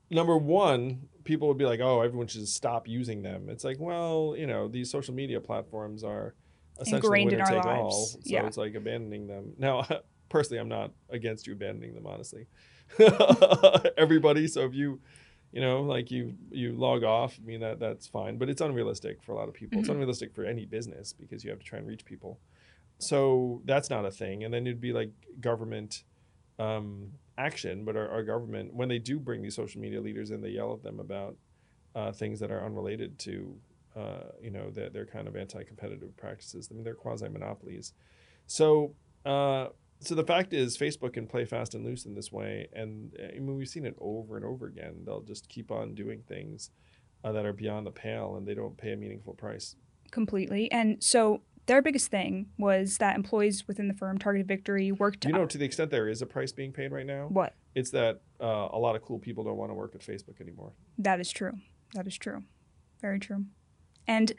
A: number one people would be like oh everyone should stop using them it's like well you know these social media platforms are essentially
B: Ingrained in our
A: take all
B: lives.
A: so
B: Yeah.
A: it's like abandoning them now personally i'm not against you abandoning them honestly everybody so if you you know like you you log off i mean that that's fine but it's unrealistic for a lot of people it's
B: Mhm.
A: unrealistic for any business because you have to try and reach people so that's not a thing and then it'd be like government um, action but our, our government when they do bring these social media leaders in they yell at them about uh, things that are unrelated to uh, you know, that they're kind of anti-competitive practices. I mean, they're quasi-monopolies. So, uh, so the fact is, Facebook can play fast and loose in this way, and I mean, we've seen it over and over again. They'll just keep on doing things uh, that are beyond the pale, and they don't pay a meaningful price.
B: completely. And so their biggest thing was that employees within the firm targeted victory worked
A: You know, to the extent there is a price being paid right now,
B: what
A: it's that uh, a lot of cool people don't want to work at Facebook anymore.
B: that is true that is true very true and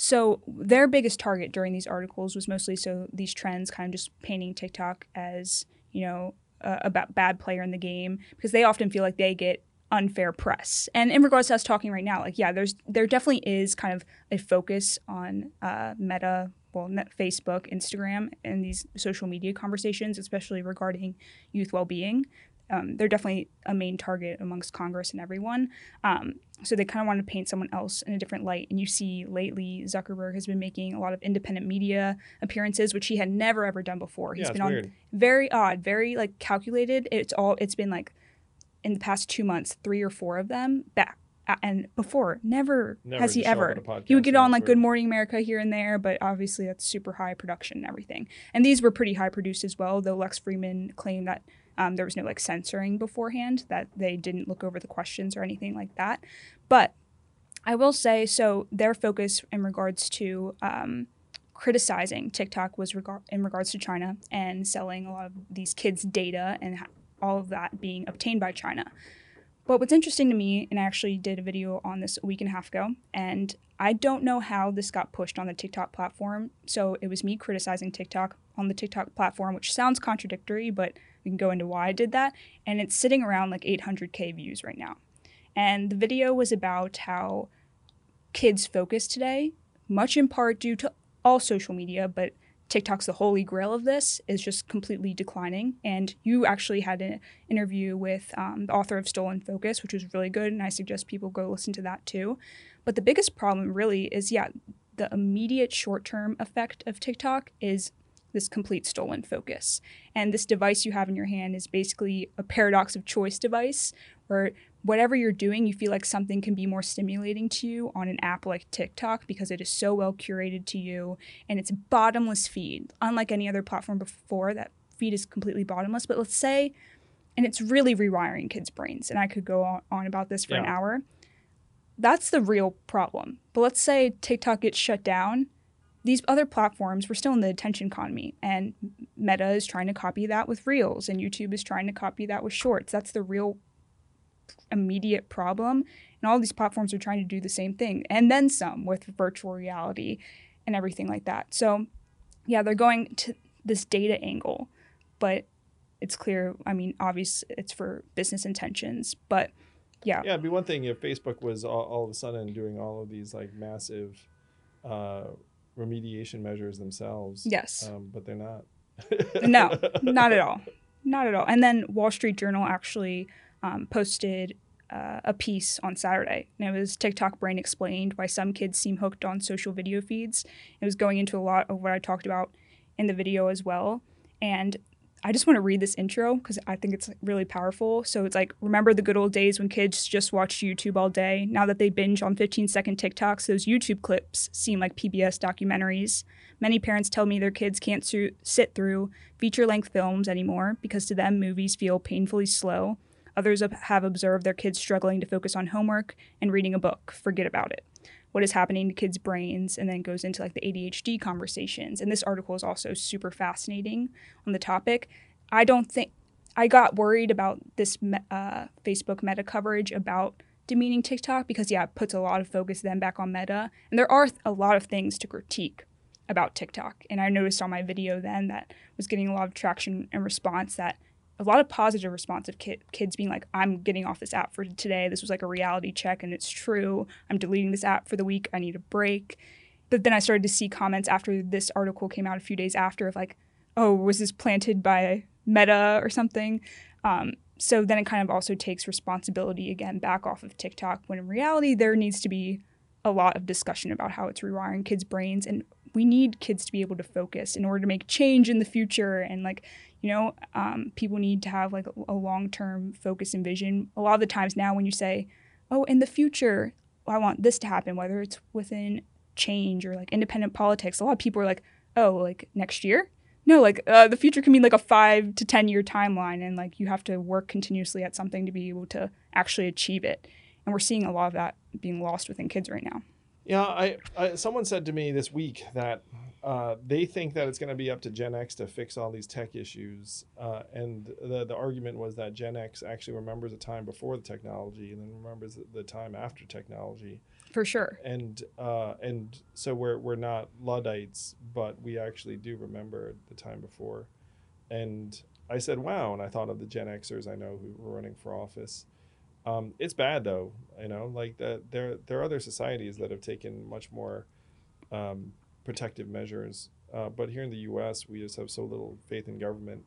B: so their biggest target during these articles was mostly so these trends kind of just painting tiktok as you know a, a bad player in the game because they often feel like they get unfair press. And in regards to us talking right now like yeah there's there definitely is kind of a focus on uh, meta well facebook instagram and these social media conversations especially regarding youth well-being um, they're definitely a main target amongst congress and everyone um, so they kind of want to paint someone else in a different light and you see lately zuckerberg has been making a lot of independent media appearances which he had never ever done before He's
A: yeah,
B: been on
A: weird.
B: very odd, very like calculated. It's all it's been like in the past two months, three or four of them back. And before, never,
A: Never
B: has he
A: just show up
B: ever. He would get on like Good. Morning America here and there, but obviously that's super high production and everything. And these were pretty high produced as well, though Lex Fridman claimed that um, there was no like censoring beforehand, that they didn't look over the questions or anything like that. But I will say, so their focus in regards to um, criticizing TikTok was regar- in regards to China and selling a lot of these kids' data and all of that being obtained by China. But what's interesting to me, and I actually did a video on this a week and a half ago, and I don't know how this got pushed on the TikTok platform. So it was me criticizing TikTok on the TikTok platform, which sounds contradictory, but we can go into why I did that. And it's sitting around like 800K views right now. And the video was about how kids focus today, much in part due to all social media, but TikTok's the holy grail of this is just completely declining. And you actually had an interview with um, the author of Stolen Focus, which was really good, and I suggest people go listen to that too. But the biggest problem really is, yeah, the immediate short term effect of TikTok is this complete stolen focus. And this device you have in your hand is basically a paradox of choice device where whatever you're doing, you feel like something can be more stimulating to you on an app like TikTok because it is so well curated to you and it's a bottomless feed. Unlike any other platform before, that feed is completely bottomless. But let's say, and it's really rewiring kids' brains, and I could go on, on about this for an hour. That's the real problem. But let's say TikTok gets shut down. These other platforms, we're still in the attention economy, and Meta is trying to copy that with Reels, and YouTube is trying to copy that with Shorts. That's the real immediate problem. And all these platforms are trying to do the same thing, and then some with virtual reality and everything like that. So, yeah, they're going to this data angle, but it's clear. I mean, obvious it's for business intentions, but yeah,
A: Yeah, it'd be one thing if Facebook was all, all of a sudden doing all of these like massive uh, remediation measures themselves.
B: yes.
A: Um, but they're not.
B: No, not at all. Not at all. And then Wall Street Journal actually um, posted uh, a piece on Saturday, and it was TikTok Brain Explained Why Some Kids Seem Hooked on Social Video Feeds. It was going into a lot of what I talked about in the video as well. And I just want to read this intro because I think it's really powerful. So it's like, remember the good old days when kids just watched YouTube all day? Now that they binge on 15 second TikToks, those YouTube clips seem like PBS documentaries. Many parents tell me their kids can't su- sit through feature length films anymore because to them, movies feel painfully slow. Others have- have observed their kids struggling to focus on homework and reading a book. Forget about it. What is happening to kids' brains, and then goes into like the ADHD conversations. And this article is also super fascinating on the topic. I don't think I got worried about this uh, Facebook Meta coverage about demeaning TikTok because yeah, it puts a lot of focus then back on Meta, and there are a lot of things to critique about TikTok. And I noticed on my video then that was getting a lot of traction and response that a lot of positive response of ki- kids being like, I'm getting off this app for today. This was like a reality check and it's true. I'm deleting this app for the week. I need a break. But then I started to see comments after this article came out a few days after of like, oh, was this planted by Meta or something? Um, so then it kind of also takes responsibility again back off of TikTok when in reality there needs to be a lot of discussion about how it's rewiring kids' brains and we need kids to be able to focus in order to make change in the future and like you know um, people need to have like a long-term focus and vision a lot of the times now when you say oh in the future I want this to happen, whether it's within change or like independent politics. A lot of people are like, oh, like next year? No, like uh, the future can be like a five to 10 year timeline. And like you have to work continuously at something to be able to actually achieve it. And we're seeing a lot of that being lost within kids right now.
A: Yeah, I, I someone said to me this week that uh, they think that it's going to be up to Gen X to fix all these tech issues, uh, and the the argument was that Gen X actually remembers a time before the technology and then remembers the time after technology.
B: For sure.
A: And uh, and so we're we're not luddites, but we actually do remember the time before. And I said, "Wow!" And I thought of the Gen Xers I know who were running for office um, it's bad though, you know. Like that, there there are other societies that have taken much more um, protective measures, uh, but here in the U.S., we just have so little faith in government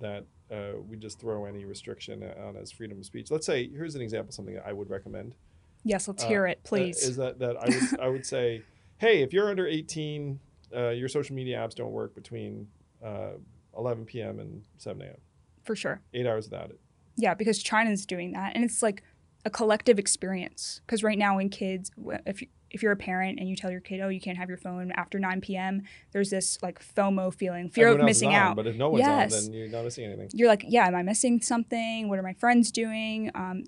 A: that uh, we just throw any restriction on as freedom of speech. Let's say here's an example, something that I would recommend.
B: Yes, let's hear
A: uh,
B: it, please.
A: Is that that I would I would say, hey, if you're under 18, uh, your social media apps don't work between uh, 11 p.m. and 7 a.m.
B: For sure.
A: Eight hours without it.
B: Yeah, because China's doing that, and it's like a collective experience. Because right now, when kids, if you, if you're a parent and you tell your kid, "Oh, you can't have your phone after 9 p.m.," there's this like FOMO feeling, fear
A: Everyone
B: of missing
A: on,
B: out.
A: But if no one's
B: Yes.
A: on, then you're not missing anything.
B: You're like, "Yeah, am I missing something? What are my friends doing?" Um,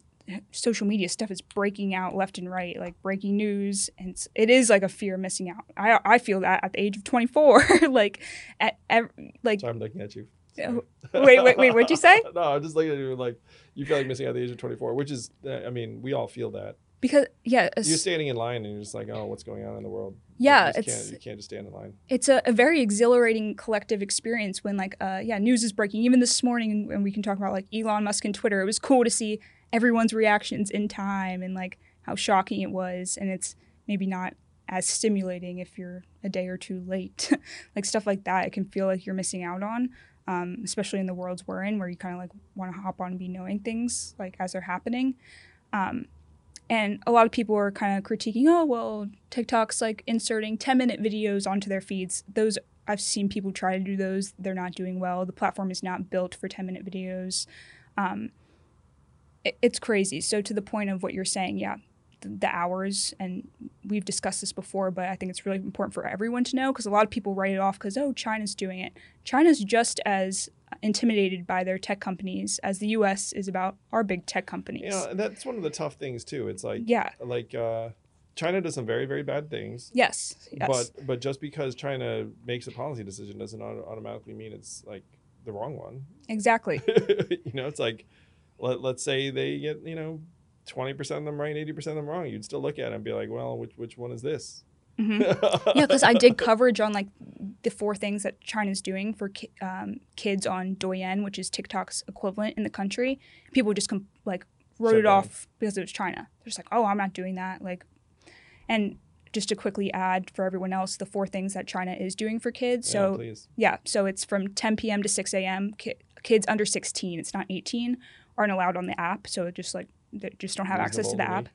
B: social media stuff is breaking out left and right, like breaking news, and it's, it is like a fear of missing out. I I feel that at the age of 24, like at ev- like
A: So I'm looking at you.
B: Wait, wait, wait, what'd you say?
A: no, I'm just looking at you like you feel like missing out at the age of 24, which is, uh, I mean, we all feel that.
B: because yeah,
A: You're standing in line and you're just like, oh, what's going on in the world?
B: Yeah,
A: you
B: it's-
A: can't, you can't just stand in line.
B: it's a, a very exhilarating collective experience when like uh yeah news is breaking even this morning and we can talk about like elon musk and twitter it was cool to see everyone's reactions in time and like how shocking it was and it's maybe not as stimulating if you're a day or two late like stuff like that it can feel like you're missing out on um, especially in the worlds we're in where you kind of like want to hop on and be knowing things like as they're happening. Um, and a lot of people are kind of critiquing oh well tiktok's like inserting 10 minute videos onto their feeds. Those i've seen people try to do those. They're not doing well. The platform is not built for 10 minute videos. Um, it, it's crazy. So to the point of what you're saying yeah the, hours and we've discussed this before but i think it's really important for everyone to know because a lot of people write it off because oh china's doing it china's just as intimidated by their tech companies as the us is about our big tech companies
A: You know, and that's one of the tough things too. It's like,
B: yeah
A: like uh, China does some very, very bad things.
B: yes yes
A: But but just because China makes a policy decision doesn't auto- automatically mean it's like the wrong one.
B: exactly
A: you know, it's like let, let's say they get you know twenty percent of them right, eighty percent of them wrong. You'd still look at it and be like, well, which which one is this?
B: hmm yeah because i did coverage on like the four things that china's doing for ki- um, kids on douyin which is tiktok's equivalent in the country people just com- like wrote
A: Shut
B: it
A: down.
B: off because it was china they're just like oh i'm not doing that like and just to quickly add for everyone else the four things that china is doing for kids so
A: please.
B: yeah, so it's from 10 p.m. to 6 a.m. Ki- kids under 16, it's not 18, aren't allowed on the app. So just like they just don't have access to the app.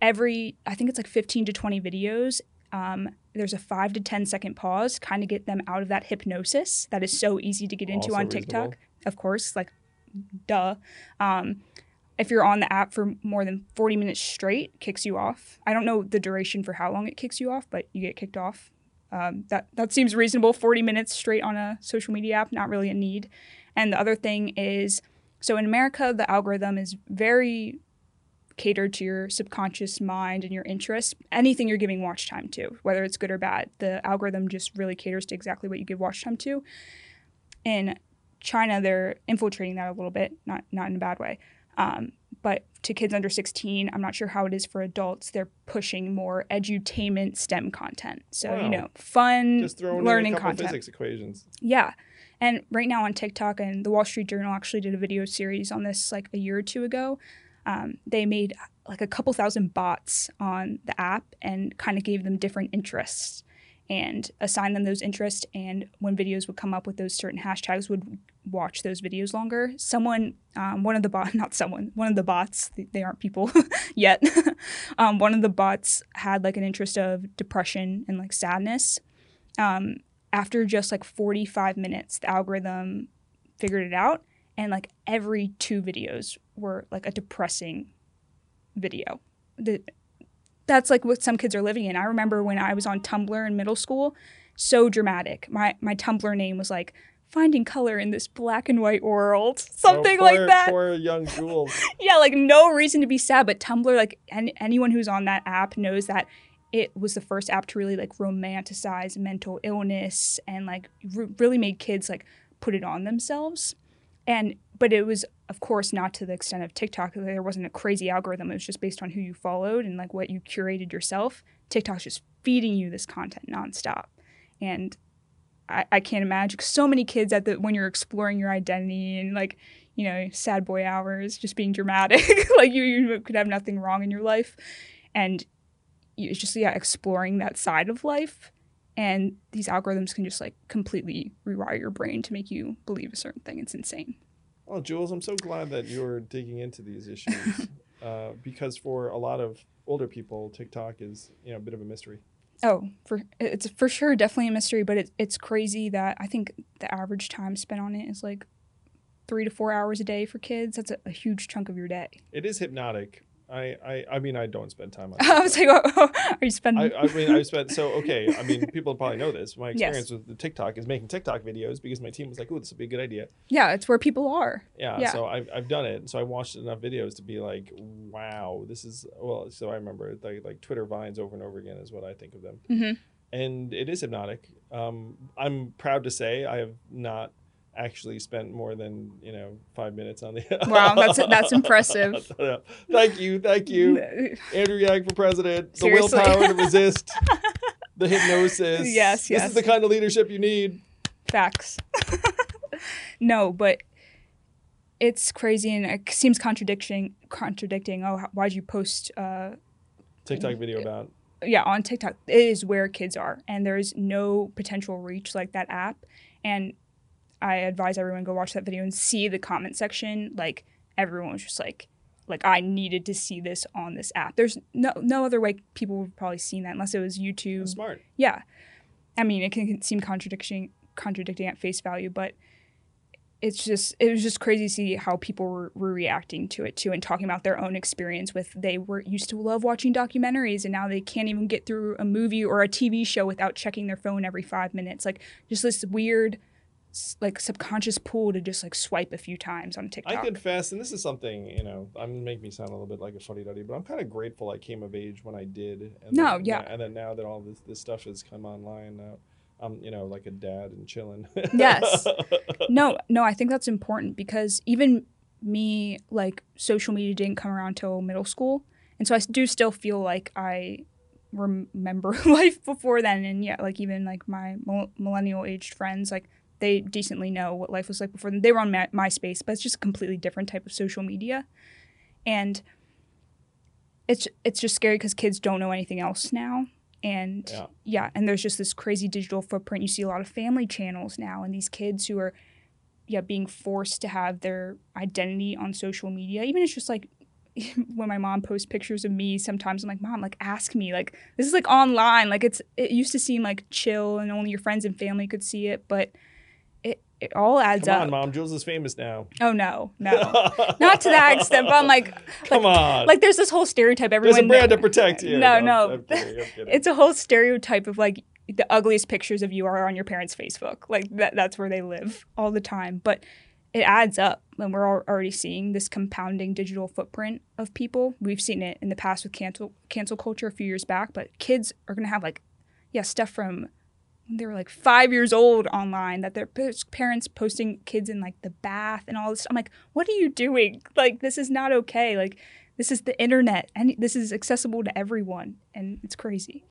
B: Every I think it's like 15 to 20 videos. Um, there's a five to 10 second pause, kind of get them out of that hypnosis that is so easy to get into
A: Also
B: on TikTok.
A: reasonable.
B: Of course, like duh. Um, if you're on the app for more than 40 minutes straight, kicks you off. I don't know the duration for how long it kicks you off, but you get kicked off. Um, that that seems reasonable. 40 minutes straight on a social media app, not really a need. And the other thing is, so in America, the algorithm is very catered to your subconscious mind and your interests. Anything you're giving watch time to, whether it's good or bad, the algorithm just really caters to exactly what you give watch time to. In China, they're infiltrating that a little bit, not not in a bad way. Um, but to kids under 16, I'm not sure how it is for adults. They're pushing more edutainment STEM content. So, you know, fun
A: Just throwing
B: learning
A: in a couple
B: content.
A: physics equations.
B: Yeah. And right now on TikTok and the Wall Street Journal actually did a video series on this like a year or two ago. Um, they made like a couple thousand bots on the app and kind of gave them different interests and assigned them those interests. And when videos would come up with those certain hashtags, would watch those videos longer. Someone, um, one of the bot, not someone, one of the bots, they aren't people yet. um, one of the bots had like an interest of depression and like sadness. Um, after just like 45 minutes, the algorithm figured it out, and like every two videos were like a depressing video. The, that's like what some kids are living in. I remember when I was on Tumblr in middle school, so dramatic. My my Tumblr name was like finding color in this black and white world, oh, something
A: Oh,
B: like that.
A: Poor young Jules.
B: yeah, like no reason to be sad, but Tumblr, like any, anyone who's on that app knows that it was the first app to really like romanticize mental illness and like re- really made kids like put it on themselves. And but it was of course not to the extent of TikTok. There wasn't a crazy algorithm. It was just based on who you followed and like what you curated yourself. TikTok's just feeding you this content nonstop. And I, I can't imagine so many kids at the when you're exploring your identity and like you know sad boy hours just being dramatic like you, you could have nothing wrong in your life and it's just yeah exploring that side of life and these algorithms can just like completely rewire your brain to make you believe a certain thing it's insane
A: Well, Jules, I'm so glad that you're digging into these issues uh, because for a lot of older people, TikTok is you know a bit of a mystery.
B: oh for it's for sure definitely a mystery but it, it's crazy that i think the average time spent on it is like three to four hours a day for kids that's a, a huge chunk of your day
A: It is hypnotic. I, I, I mean, I don't spend time on.
B: i was like oh, are you spending
A: I, I mean, I spent so okay. I mean, people probably know this. My
B: Yes.
A: experience with the TikTok is making TikTok videos because my team was like, "Oh, this would be a good idea."
B: yeah it's where people are
A: Yeah,
B: Yeah.
A: so I've, I've done it. So I watched enough videos to be like, "Wow, this is well." So I remember like like Twitter vines over and over again is what I think of them,
B: Mhm.
A: and it is hypnotic. Um, I'm proud to say I have not actually spent more than you know five minutes on the.
B: Wow, that's- that's impressive.
A: thank you, thank you. Andrew Yang for president. The willpower to resist. The hypnosis.
B: Yes, yes.
A: This is the kind of leadership you need.
B: Facts. no, but it's crazy and it seems contradicting. Contradicting. Oh, how- why'd you post? Uh,
A: TikTok video about.
B: yeah, on TikTok it is where kids are, and there's no potential reach like that app. And I advise everyone go watch that video and see the comment section. Like everyone was just like, like I needed to see this on this app. There's no no other way people would probably seen that unless it was YouTube.
A: Smart.
B: Yeah. I mean, it can seem contradicting contradicting at face value, but it's just it was just crazy to see how people were, were reacting to it too and talking about their own experience with they were used to love watching documentaries and now they can't even get through a movie or a TV show without checking their phone every 5 minutes. Like just this weird like subconscious pull to just like swipe a few times on TikTok.
A: I confess, and this is something you know, I'm make me sound a little bit like a fuddy duddy, but I'm kind of grateful I came of age when I did. And
B: No,
A: then,
B: yeah.
A: and then now that all this this stuff has come online, uh, I'm you know like a dad and chilling.
B: Yes. no, no, I think that's important because even me, like social media didn't come around till middle school, and so I do still feel like I remember life before then, and yeah, like even like my millennial aged friends, like they decently know what life was like before them. They were on My- MySpace, but it's just a completely different type of social media, and it's it's just scary because kids don't know anything else now. And
A: Yeah.
B: yeah, and there's just this crazy digital footprint. You see a lot of family channels now, and these kids who are, yeah, being forced to have their identity on social media. Even it's just like when my mom posts pictures of me, sometimes I'm like, Mom, like ask me, like this is like online. Like it's it used to seem like chill and only your friends and family could see it, but it all adds
A: Come
B: up.
A: on, mom. Jules is famous now.
B: Oh no, no, not to that extent. But I'm like,
A: Come on.
B: like there's this whole stereotype.
A: There's a brand to protect here.
B: No, no.
A: I'm kidding, I'm kidding.
B: it's a whole stereotype of like the ugliest pictures of you are on your parents' Facebook. Like that that's where they live all the time. But it adds up and we're already seeing this compounding digital footprint of people. We've seen it in the past with cancel cancel culture a few years back, but kids are gonna have like yeah, stuff from they were like five years old online that their parents posting kids in like the bath and all this. I'm like, what are you doing? Like, this is not okay. Like, this is the internet and this is accessible to everyone. And it's crazy.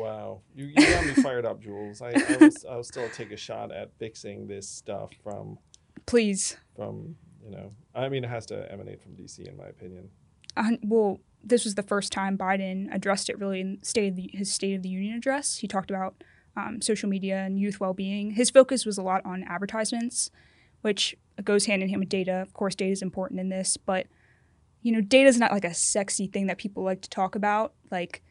A: Wow, you, you got me fired up, Jules. I, I will, I'll still take a shot at fixing this stuff from
B: Please.
A: from you know. I mean, it has to emanate from DC, in my opinion.
B: Uh, well, this was the first time Biden addressed it really in state of the, his State of the Union address. He talked about um, social media and youth well being. His focus was a lot on advertisements, which goes hand in hand with data. Of course, data is important in this, but you know, data is not like a sexy thing that people like to talk about. Like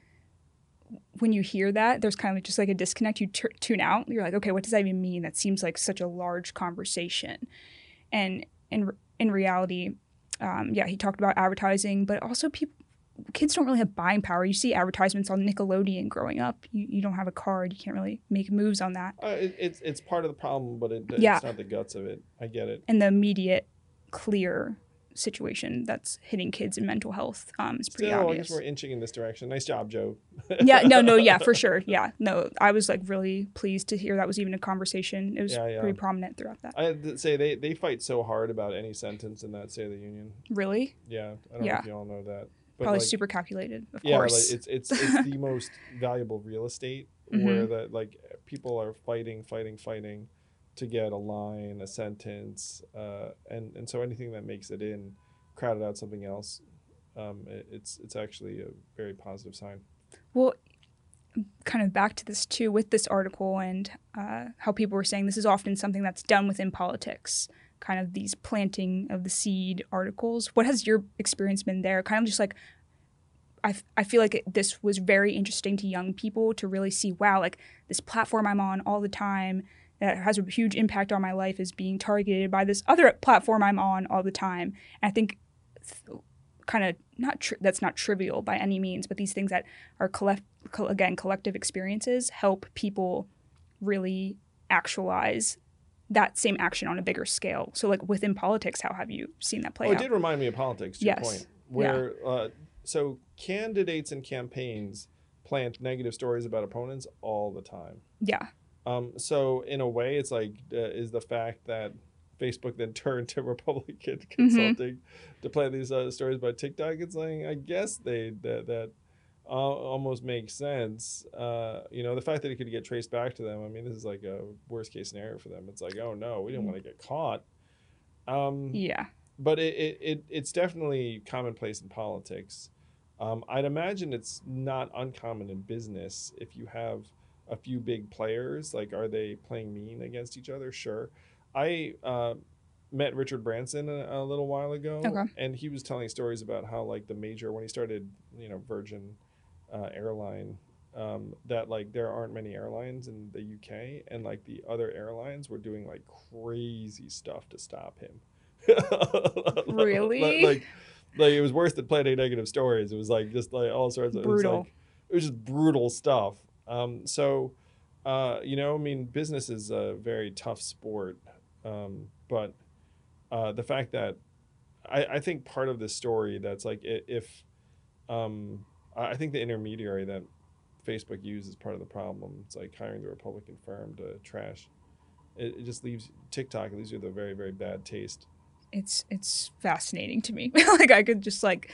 B: when you hear that, there's kind of just like a disconnect. You t- tune out. You're like, okay, what does that even mean? That seems like such a large conversation. And in in reality, um, yeah, he talked about advertising, but also people kids don't really have buying power. You see advertisements on Nickelodeon growing up. You, you don't have a card. You can't really make moves on that.
A: Uh, it, it's it's part of the problem, but it, it's
B: Yeah.
A: not the guts of it. I get it.
B: And the immediate, clear situation that's hitting kids in mental health um, is pretty
A: Still, I
B: obvious.
A: guess we're inching in this direction. Nice job, Joe.
B: yeah, no, no, yeah, for sure. Yeah, no, I was like really pleased to hear that was even a conversation. It was
A: Yeah, yeah.
B: pretty prominent throughout that.
A: I had to say they, they fight so hard about any sentence in that State of the Union.
B: Really?
A: Yeah, I don't know
B: Yeah.
A: if you all know that. But
B: Probably
A: like,
B: super calculated, of
A: yeah,
B: course.
A: like it's it's it's the most valuable real estate
B: Mm-hmm.
A: where that like people are fighting, fighting, fighting to get a line, a sentence, uh, and and so anything that makes it in crowded out something else. Um, it, it's it's actually a very positive sign.
B: Well, kind of back to this too with this article and uh, how people were saying this is often something that's done within politics, kind of these planting of the seed articles. What has your experience been there? Kind of just like, I, f- I feel like it, this was very interesting to young people to really see, wow, like this platform I'm on all the time that has a huge impact on my life is being targeted by this other platform I'm on all the time. And I think th- kind of not tri- that's not trivial by any means, but these things that are collect co- again collective experiences help people really actualize that same action on a bigger scale. So like within politics, how have you seen that play out?
A: Oh, it did remind me of politics. To
B: Yes.
A: your point, where uh, so candidates and campaigns plant negative stories about opponents all the time.
B: Yeah,
A: Um, so in a way, it's like uh, is the fact that Facebook then turned to Republican
B: Mm-hmm.
A: consulting to play these uh, stories about TikTok. It's like I guess they that that uh, almost makes sense. Uh, you know, the fact that it could get traced back to them. I mean, this is like a worst case scenario for them. It's like, oh no, we didn't want to get caught. Um,
B: yeah,
A: but it, it, it it's definitely commonplace in politics. Um, I'd imagine it's not uncommon in business if you have a few big players. Like, are they playing mean against each other? Sure. I uh, met Richard Branson a, a little while ago,
B: Okay.
A: and he was telling stories about how like the major when he started, you know, Virgin uh, airline. Um, that like there aren't many airlines in the UK, and like the other airlines were doing like crazy stuff to stop him.
B: Really?
A: like, like it was worse than planting negative stories. It was like just like all sorts of it was,
B: Brutal.
A: like- It was, just brutal stuff. Um, so, uh, you know, I mean, business is a very tough sport, um, but uh, the fact that I, I think part of this story that's like if um, I think the intermediary that Facebook used is part of the problem. It's like hiring the Republican firm to trash. It, it just leaves TikTok. It leaves you with a very very bad taste.
B: it's it's fascinating to me. like I could just like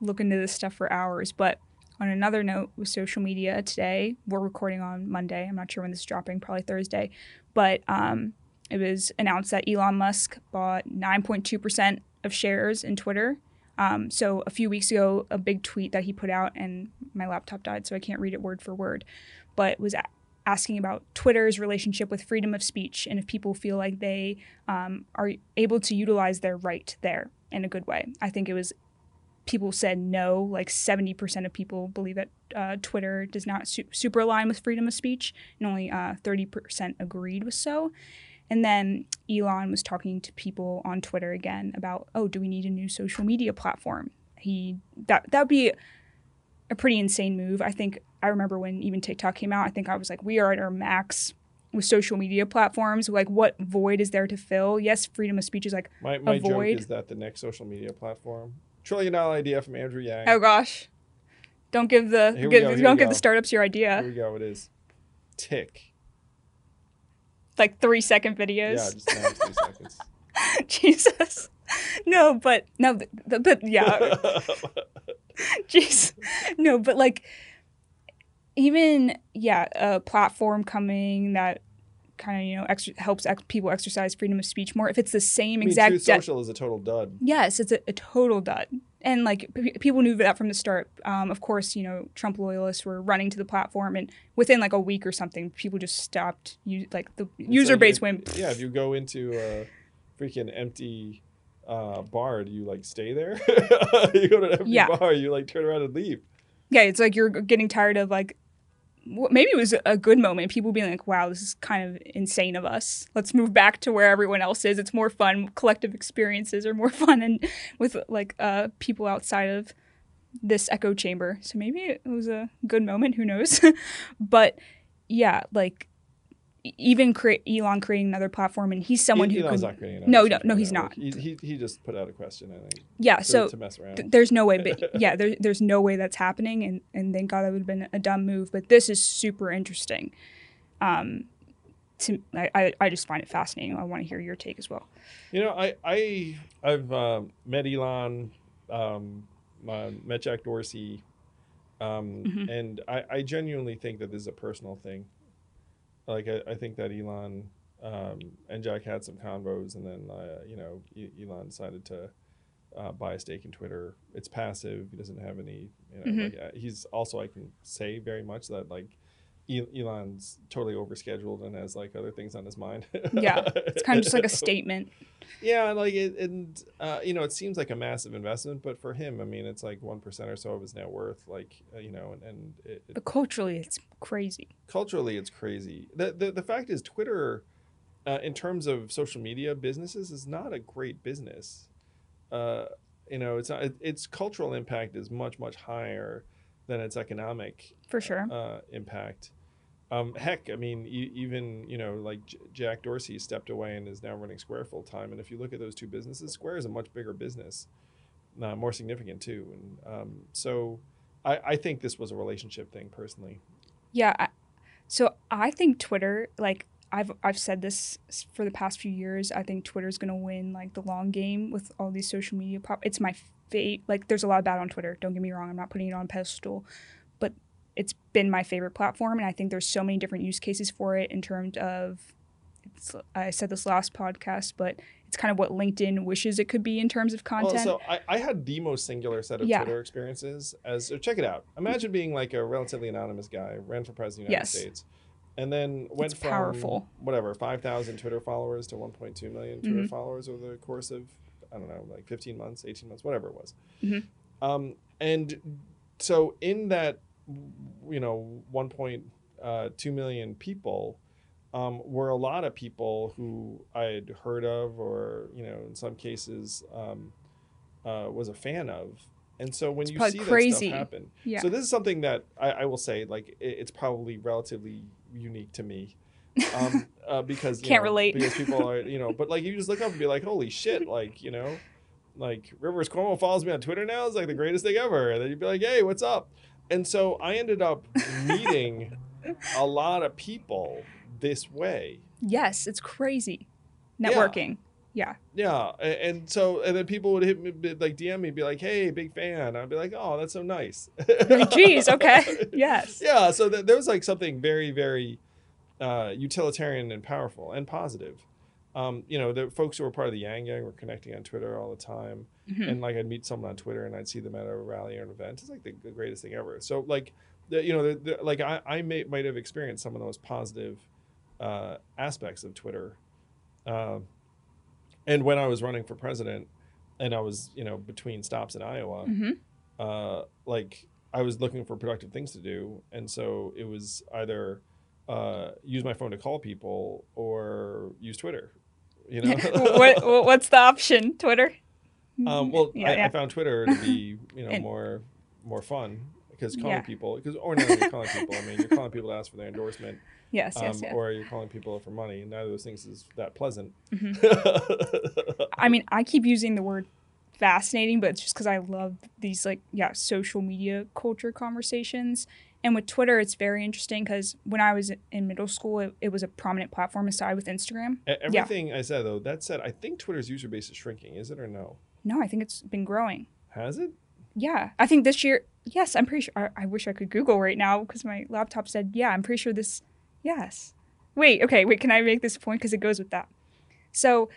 B: look into this stuff for hours. But on another note, with social media today, we're recording on Monday. I'm not sure when this is dropping, probably Thursday. But um, it was announced that Elon Musk bought 9.2 percent of shares in Twitter. Um, so a few weeks ago, a big tweet that he put out, and my laptop died, so I can't read it word for word, but was a- asking about Twitter's relationship with freedom of speech and if people feel like they um, are able to utilize their right there in a good way. I think it was people said no, like 70% of people believe that uh, Twitter does not su- super align with freedom of speech, and only uh, 30% agreed with so. And then Elon was talking to people on Twitter again about, oh, do we need a new social media platform? He that that would be a pretty insane move. I think I remember when even TikTok came out. I think I was like, we are at our max with social media platforms. Like, what void is there to fill? Yes, freedom of speech is like,
A: My, my joke is that the next social media platform, trillion dollar idea from Andrew Yang.
B: oh gosh, don't give the give,
A: go,
B: don't give
A: go.
B: the startups your idea.
A: Here we go. It is tick.
B: Like three second
A: Yeah,
B: videos.
A: just three seconds.
B: Jesus. No, but no, but, but yeah, jeez, no, but like even yeah, a platform coming that kind of you know ex- helps ex- people exercise freedom of speech more. If it's the same
A: I mean,
B: exact de-
A: Social is a total dud.
B: Yes, it's a, a total dud. And like p- people knew that from the start. Um, of course, you know Trump loyalists were running to the platform, and within like a week or something, people just stopped. You like the
A: It's
B: user
A: like
B: base
A: if-
B: went.
A: Yeah, if you go into a freaking empty uh, bar, do you like stay there? you go to an empty
B: Yeah.
A: bar, you like turn around and leave.
B: Yeah, it's like you're getting tired of like maybe it was a good moment. People being like, "Wow, this is kind of insane of us. Let's move back to where everyone else is. It's more fun. Collective experiences are more fun, and with like uh, people outside of this echo chamber. So maybe it was a good moment. Who knows? but yeah, like even create Elon creating another platform, and he's someone who
A: Elon's not creating
B: No, no, no, he's
A: network.
B: not.
A: He, he, he just put out a question, I think,
B: Yeah,
A: to,
B: so
A: to mess around.
B: th- there's no way but yeah there, there's no way that's happening and and thank god that would have been a dumb move but this is super interesting um to i i, I just find it fascinating i want to hear your take as well
A: You know, I I I've um met Elon, um, uh, met Jack Dorsey, um,
B: Mhm.
A: and I, I genuinely think that this is a personal thing. Like I, I think that Elon um, and Jack had some convos, and then uh, you know E- Elon decided to uh, buy a stake in Twitter. It's passive. He doesn't have any. You know,
B: Mhm.
A: like, uh, he's also I can say very much that like. Elon's totally overscheduled and has like other things on his mind.
B: yeah it's kind of just like a statement
A: Yeah, like it, and uh, you know, it seems like a massive investment, but for him, I mean, it's like one percent or so of his net worth. Like uh, you know, and, and it, it,
B: but culturally it's crazy
A: culturally, it's crazy. The, the the fact is, Twitter, uh, in terms of social media businesses, is not a great business. Uh, you know, it's not. It, its cultural impact is much much higher than its economic
B: for sure
A: uh, impact. Um, heck, I mean, e- even you know, like J- Jack Dorsey stepped away and is now running Square full time. And if you look at those two businesses, Square is a much bigger business, uh, more significant too. And um, so, I, I think this was a relationship thing personally.
B: yeah I, so i think twitter like I've, I've said this for the past few years. I think Twitter's gonna win like the long game with all these social media pop. It's my fate. Like, there's a lot of bad on Twitter. Don't get me wrong. I'm not putting it on pedestal, it's been my favorite platform, and I think there's so many different use cases for it in terms of. It's, I said this last podcast, but it's kind of what LinkedIn wishes it could be in terms of content.
A: Well, so I, I had the most singular set of
B: Yeah.
A: Twitter experiences. As so check it out. Imagine being like a relatively anonymous guy, ran for president of the United
B: Yes.
A: States, and then went
B: It's
A: from
B: powerful.
A: whatever five thousand Twitter followers to one point two million Twitter
B: Mhm.
A: followers over the course of I don't know, like fifteen months, eighteen months, whatever it was.
B: Mhm.
A: Um, and so in that, you know, uh, two million people. Um, were a lot of people who I had heard of, or you know, in some cases, um, uh, was a fan of. And so when
B: It's
A: you see
B: crazy.
A: that stuff happen,
B: yeah.
A: so this is something that I, I will say, like it, it's probably relatively unique to me, um, uh, because you
B: Can't
A: know,
B: relate.
A: because people are, you know, but like you just look up and be like, holy shit, like you know, like Rivers Cuomo follows me on Twitter now. is like the greatest thing ever. And then you'd be like, hey, what's up? And so I ended up meeting a lot of people this way.
B: yes, it's crazy. Networking. Yeah.
A: Yeah, a- and so and then people would hit me like DM me, be like, "Hey, big fan." I'd be like, "Oh, that's so nice."
B: Like, Geez. Okay. yes.
A: yeah, so th- there was like something very, very uh, utilitarian and powerful and positive. Um, you know, the folks who were part of the Yang Gang were connecting on Twitter all the time,
B: Mhm.
A: and like I'd meet someone on Twitter and I'd see them at a rally or an event. It's like the, the greatest thing ever. So like, the, you know, the, the, like I, I may, might have experienced some of those positive uh, aspects of Twitter. Um and when I was running for president, and I was you know between stops in Iowa,
B: Mhm.
A: uh, like I was looking for productive things to do, and so it was either uh, use my phone to call people or use Twitter. You know,
B: what, what- what's the option? Twitter.
A: um, well,
B: yeah,
A: I,
B: yeah.
A: I found Twitter to be you know more more fun because calling
B: Yeah.
A: people because ordinarily you're calling people. I mean, you're calling people to ask for their endorsement,
B: yes.
A: um,
B: Yes. Yes.
A: or you're calling people for money. And neither of those things is that pleasant.
B: Mhm. I mean, I keep using the word fascinating, but it's just because I love these like yeah social media culture conversations. And with Twitter, it's very interesting because when I was in middle school, it, it was a prominent platform aside with Instagram.
A: Everything I said though, that said, I think Twitter's user base is shrinking. Is it or no?
B: No, I think it's been growing.
A: Has it?
B: Yeah, I think this year. Yes, I'm pretty sure. I, I wish I could Google right now because my laptop said yeah. I'm pretty sure this. Yes. Wait. Okay. Wait. Can I make this point because it goes with that? So,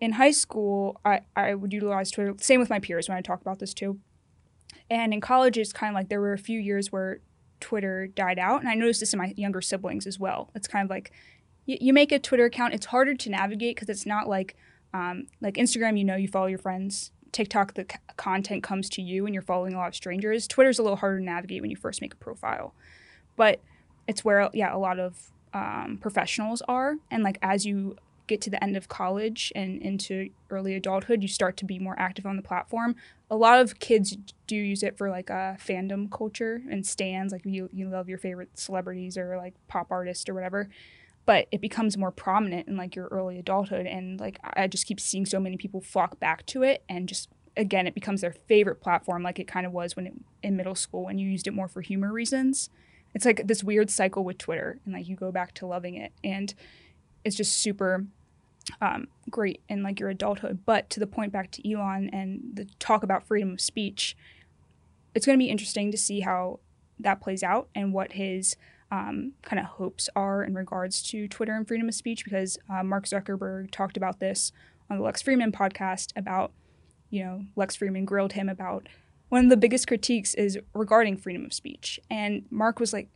B: in high school, I I would utilize Twitter. Same with my peers when I talk about this too. And in college, it's kind of like there were a few years where Twitter died out, and I noticed this in my younger siblings as well. It's kind of like you, you make a Twitter account. It's harder to navigate because it's not like um, like Instagram. You know, you follow your friends. TikTok, the c- content comes to you, and you're following a lot of strangers. Twitter's a little harder to navigate when you first make a profile, but it's where yeah a lot of um, professionals are and like as you get to the end of college and into early adulthood you start to be more active on the platform. A lot of kids do use it for like a fandom culture and stands like you you love your favorite celebrities or like pop artists or whatever. But it becomes more prominent in like your early adulthood and like i just keep seeing so many people flock back to it and just again it becomes their favorite platform like it kind of was when it, in middle school when you used it more for humor reasons. It's like this weird cycle with twitter and like you go back to loving it and it's just super um, great in like your adulthood but to the point back to elon and the talk about freedom of speech it's going to be interesting to see how that plays out and what his um, kind of hopes are in regards to twitter and freedom of speech because uh, mark zuckerberg talked about this on the lex Fridman podcast about you know, Lex Fridman grilled him about one of the biggest critiques is regarding freedom of speech. And Mark was like,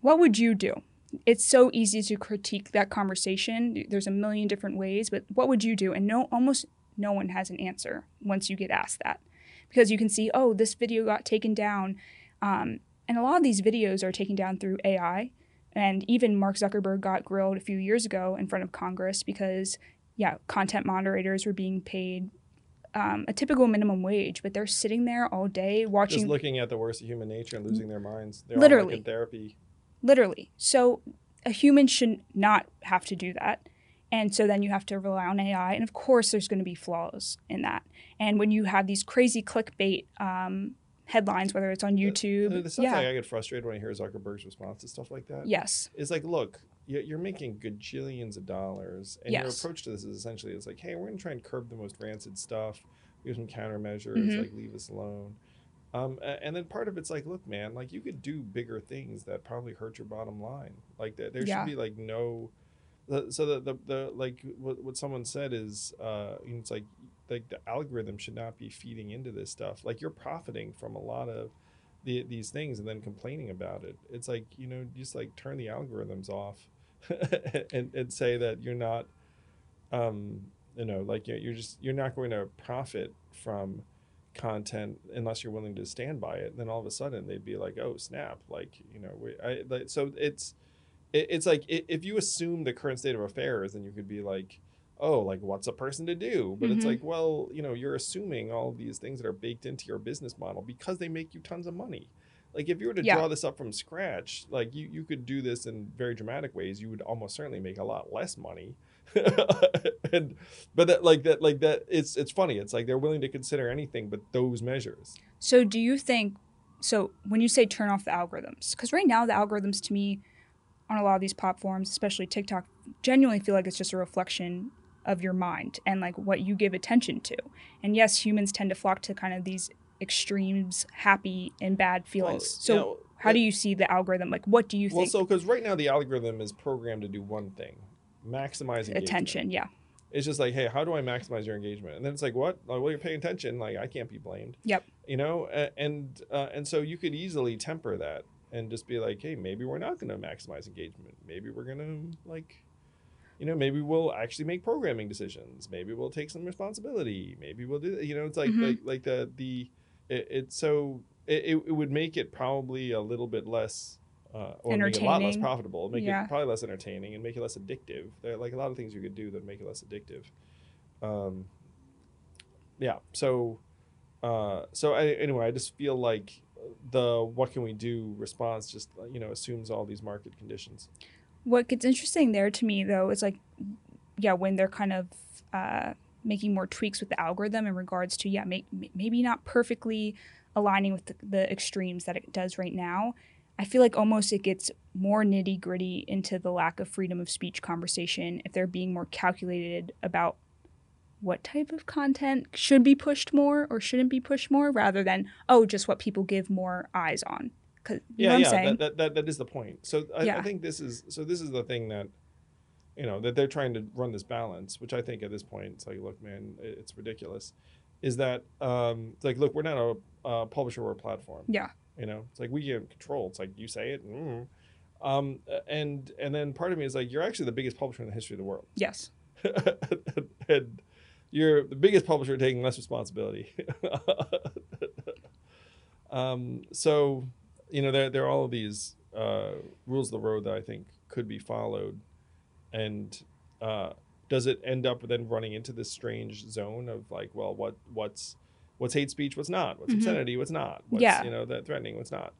B: What would you do? It's so easy to critique that conversation. There's a million different ways, but what would you do? And no almost no one has an answer once you get asked that. Because you can see, oh, this video got taken down. Um, and a lot of these videos are taken down through AI. And even Mark Zuckerberg got grilled a few years ago in front of Congress because, yeah, content moderators were being paid um, a typical minimum wage, but they're sitting there all day watching.
A: Just looking at the worst of human nature and losing their minds. They're
B: Literally.
A: all like in therapy.
B: Literally. So a human should not have to do that. And so then you have to rely on AI. And of course, there's going to be flaws in that. And when you have these crazy clickbait um, headlines, whether it's on YouTube,
A: The, the stuff
B: yeah,
A: like I get frustrated when I hear Zuckerberg's response to stuff like that.
B: yes,
A: It's like, look, you- you're making gajillions of dollars, and your approach to this is essentially it's like, hey, we're gonna try and curb the most rancid stuff. We have some countermeasures,
B: Mhm.
A: like leave us alone. Um, and then part of it's like, look, man, like you could do bigger things that probably hurt your bottom line. Like there, there
B: Yeah.
A: should be like no. The, so the, the the like what what someone said is, uh, you know, it's like like the algorithm should not be feeding into this stuff. Like you're profiting from a lot of the, these things and then complaining about it. It's like you know, just like turn the algorithms off, and and say that you're not, um, you know, like you're, you're just you're not going to profit from content unless you're willing to stand by it. then all of a sudden they'd be like, oh snap, like you know, we, I like so it's it, it's like i if you assume the current state of affairs, then you could be like. Oh, like what's a person to do? But it's
B: Mhm.
A: like, well, you know, you're assuming all of these things that are baked into your business model because they make you tons of money. Like if you were to
B: Yeah.
A: draw this up from scratch, like you, you could do this in very dramatic ways. You would almost certainly make a lot less money. and but that like that like that it's it's funny. It's like they're willing to consider anything but those measures.
B: So do you think so when you say turn off the algorithms because right now the algorithms to me on a lot of these platforms especially tiktok genuinely feel like it's just a reflection of your mind and like what you give attention to. And yes humans tend to flock to kind of these extremes happy and bad feelings.
A: Well,
B: so
A: you know,
B: how do you see the algorithm? Like what do you
A: Well,
B: think?
A: so because right now the algorithm is programmed to do one thing, maximize engagement.
B: attention yeah
A: It's just like, hey, how do I maximize your engagement? And then it's like, what? Like, well, you're paying attention. Like, I can't be blamed.
B: Yep.
A: You know, and uh, and so you could easily temper that and just be like, hey, maybe we're not going to maximize engagement. Maybe we're going to like, you know, maybe we'll actually make programming decisions. Maybe we'll take some responsibility. Maybe we'll do. You know, it's like
B: Mhm.
A: like like the the it, it's so it it would make it probably a little bit less. Uh, or make it a lot less profitable, make
B: Yeah.
A: it probably less entertaining, and make it less addictive. There are like a lot of things you could do that make it less addictive. Um, yeah. So, uh, so I, anyway, I just feel like the "what can we do" response just uh, you know assumes all these market conditions.
B: What gets interesting there to me, though, is like, yeah, when they're kind of uh, making more tweaks with the algorithm in regards to, yeah, make, maybe not perfectly aligning with the, the extremes that it does right now. I feel like almost it gets more nitty gritty into the lack of freedom of speech conversation if they're being more calculated about what type of content should be pushed more or shouldn't be pushed more rather than, oh, just what people give more eyes on. 'Cause- you
A: yeah,
B: know what I'm
A: yeah,
B: saying?
A: that, that, that that is the point. So I, I think this is so this is the thing that you know that they're trying to run this balance, which I think at this point it's like, look, man, it's ridiculous. Is that um, it's like, look, we're not a, a publisher or a platform.
B: yeah.
A: You know, it's like we get control. It's like you say it, mm. um, and and then part of me is like, you're actually the biggest publisher in the history of the world.
B: Yes.
A: and you're the biggest publisher taking less responsibility. um, so, you know, there, there are all of these uh, rules of the road that I think could be followed, and uh, does it end up then running into this strange zone of like, well, what what's what's hate speech, what's not, what's
B: Mhm.
A: obscenity, what's not, what's
B: Yeah.
A: you know that threatening, what's not,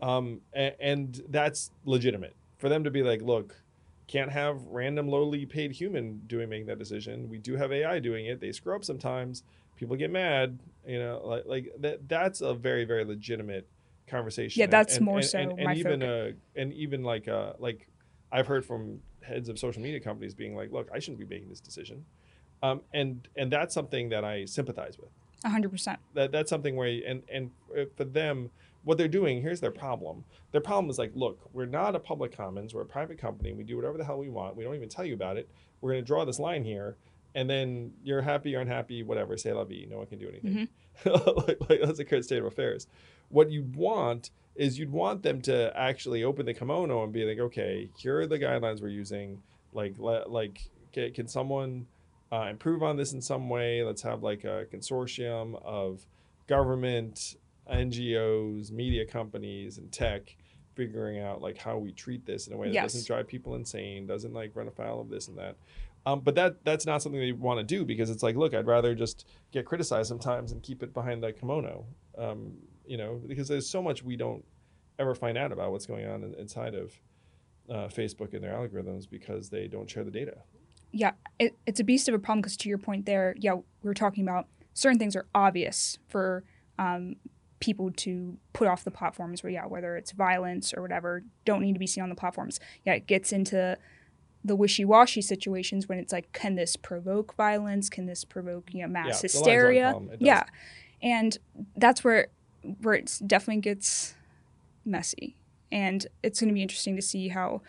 A: um, and, and that's legitimate for them to be like, look, can't have random lowly paid human doing making that decision. We do have AI doing it. They screw up sometimes. People get mad. You know, like like that. That's a very very legitimate conversation.
B: Yeah, that's
A: and-
B: more
A: and,
B: so
A: and, and
B: my
A: even uh, and even like uh like I've heard from heads of social media companies being like, look, I shouldn't be making this decision, um, and and that's something that I sympathize with
B: A hundred percent.
A: that that's something where and and for them what they're doing here's their problem. Their problem is like look we're not a public commons we're a private company we do whatever the hell we want we don't even tell you about it. We're going to draw this line here and then you're happy or unhappy whatever say la vie no one can do anything. Mm-hmm. Like, like, that's a current state of affairs. What you'd want is you'd want them to actually open the kimono and be like okay here are the guidelines we're using. Like like can someone uh, improve on this in some way. Let's have like a consortium of government, NGOs, media companies, and tech figuring out like how we treat this in a way that
B: Yes.
A: doesn't drive people insane, doesn't like run afoul of this and that. Um, but that that's not something they want to do because it's like, look, I'd rather just get criticized sometimes and keep it behind the kimono. Um, you know, because there's so much we don't ever find out about what's going on in, inside of uh, Facebook and their algorithms because they don't share the data.
B: Yeah, it, it's a beast of a problem because to your point there, yeah, we were talking about certain things are obvious for um, people to put off the platforms where, yeah, whether it's violence or whatever, don't need to be seen on the platforms. Yeah, it gets into the wishy-washy situations when it's like, can this provoke violence? Can this provoke, you know, mass
A: Yeah, the lines aren't
B: hysteria?
A: calm. It does.
B: Yeah, and that's where where it definitely gets messy, and it's going to be interesting to see how,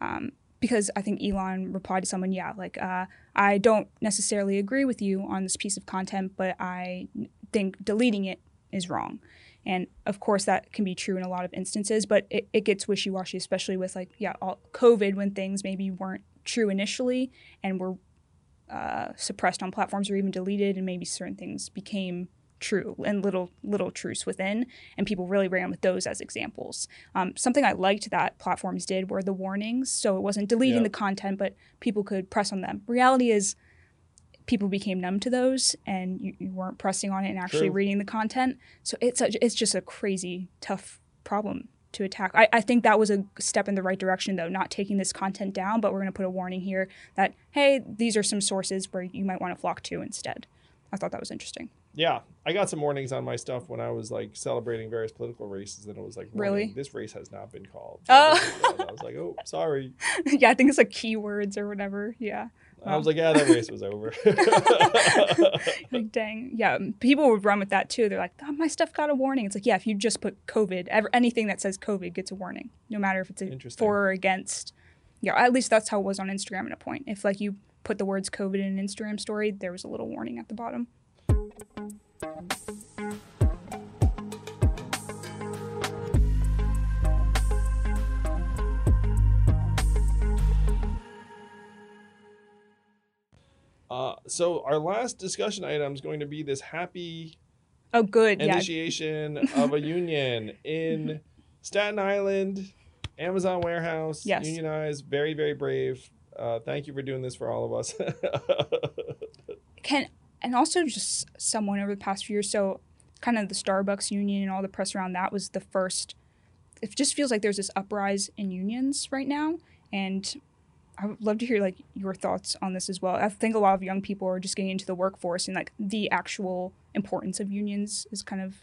B: um, because I think Elon replied to someone, yeah, like uh, I don't necessarily agree with you on this piece of content, but I think deleting it is wrong. And of course, that can be true in a lot of instances, but it, it gets wishy washy, especially with like, yeah, all, COVID when things maybe weren't true initially and were uh, suppressed on platforms or even deleted, and maybe certain things became true and little little truths within, and people really ran with those as examples. Um, something I liked that platforms did were the warnings, so it wasn't deleting
A: Yeah.
B: the content, but people could press on them. Reality is, people became numb to those, and you, you weren't pressing on it and actually
A: True.
B: reading the content. So it's a, it's just a crazy tough problem to attack. I, I think that was a step in the right direction, though, not taking this content down, but we're going to put a warning here that, hey, these are some sources where you might want to flock to instead. I thought that was interesting.
A: Yeah, I got some warnings on my stuff when I was like celebrating various political races, and it was like,
B: Really?
A: this race has not been called.
B: Oh.
A: I was like, oh, sorry.
B: yeah, I think it's like keywords or whatever. Yeah.
A: I was like, yeah, that race was over.
B: Like, dang. Yeah. People would run with that too. They're like, oh, my stuff got a warning. It's like, yeah, if you just put COVID, ever, anything that says COVID gets a warning, no matter if it's a for or against. Yeah, at least that's how it was on Instagram at a point. If like you put the words COVID in an Instagram story, there was a little warning at the bottom.
A: Uh, so our last discussion item is going to be this happy
B: Oh, good. Yeah.
A: initiation of a union in Staten Island, Amazon warehouse,
B: Yes.
A: unionized, very, very brave. Uh, thank you for doing this for all of us.
B: can and also just someone over the past few years. So kind of the starbucks union and all the press around that was the first it just feels like there's this uprise in unions right now. And i would love to hear like your thoughts on this as well. I think a lot of young people are just getting into the workforce and like the actual importance of unions is kind of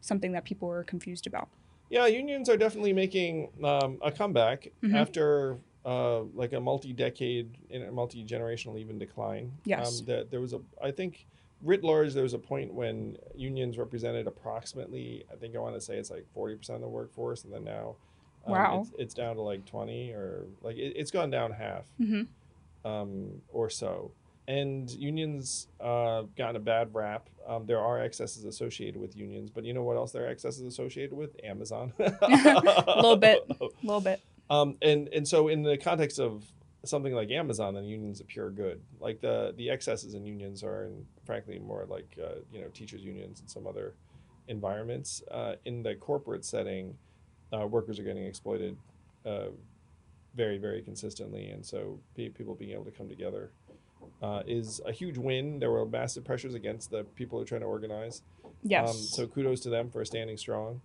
B: something that people are confused about.
A: Yeah, unions are definitely making um, a comeback
B: Mhm.
A: after uh, like a multi-decade and a multi-generational even decline.
B: Yes.
A: Um, that there was a, I think, writ large, there was a point when unions represented approximately, I think I want to say it's like forty percent of the workforce, and then now, um,
B: Wow.
A: it's, it's down to like twenty or like it, it's gone down half.
B: mm-hmm.
A: um, or so. And unions uh, gotten a bad rap. Um, there are excesses associated with unions, but you know what else there are excesses associated with? Amazon.
B: A little bit. a little bit
A: Um, and and so in the context of something like Amazon, then unions a pure good. Like the the excesses in unions are, in, frankly, more like uh, you know teachers unions and some other environments. Uh, in the corporate setting, uh, workers are getting exploited uh, very, very consistently, and so pe- people being able to come together uh, is a huge win. There were massive pressures against the people who are trying to organize.
B: Yes.
A: Um, so kudos to them for standing strong.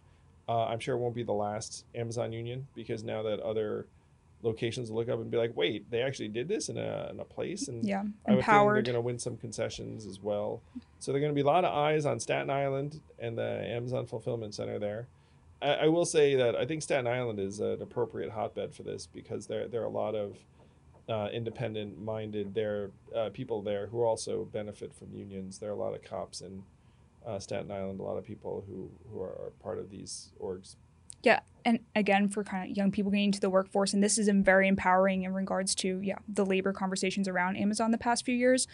A: Uh, I'm sure it won't be the last Amazon union because now that other locations will look up and be like, wait, they actually did this in a, in a place, and
B: yeah.
A: I would think they're going to win some concessions as well. So they're going to be a lot of eyes on Staten Island and the Amazon fulfillment center there. I, I will say that I think Staten Island is an appropriate hotbed for this because there there are a lot of uh, independent-minded there uh, people there who also benefit from unions. There are a lot of cops in uh, Staten Island, a lot of people who who are, part of these orgs.
B: Yeah, and again for kind of young people getting into the workforce, and this is very empowering in regards to yeah the labor conversations around Amazon the past few years.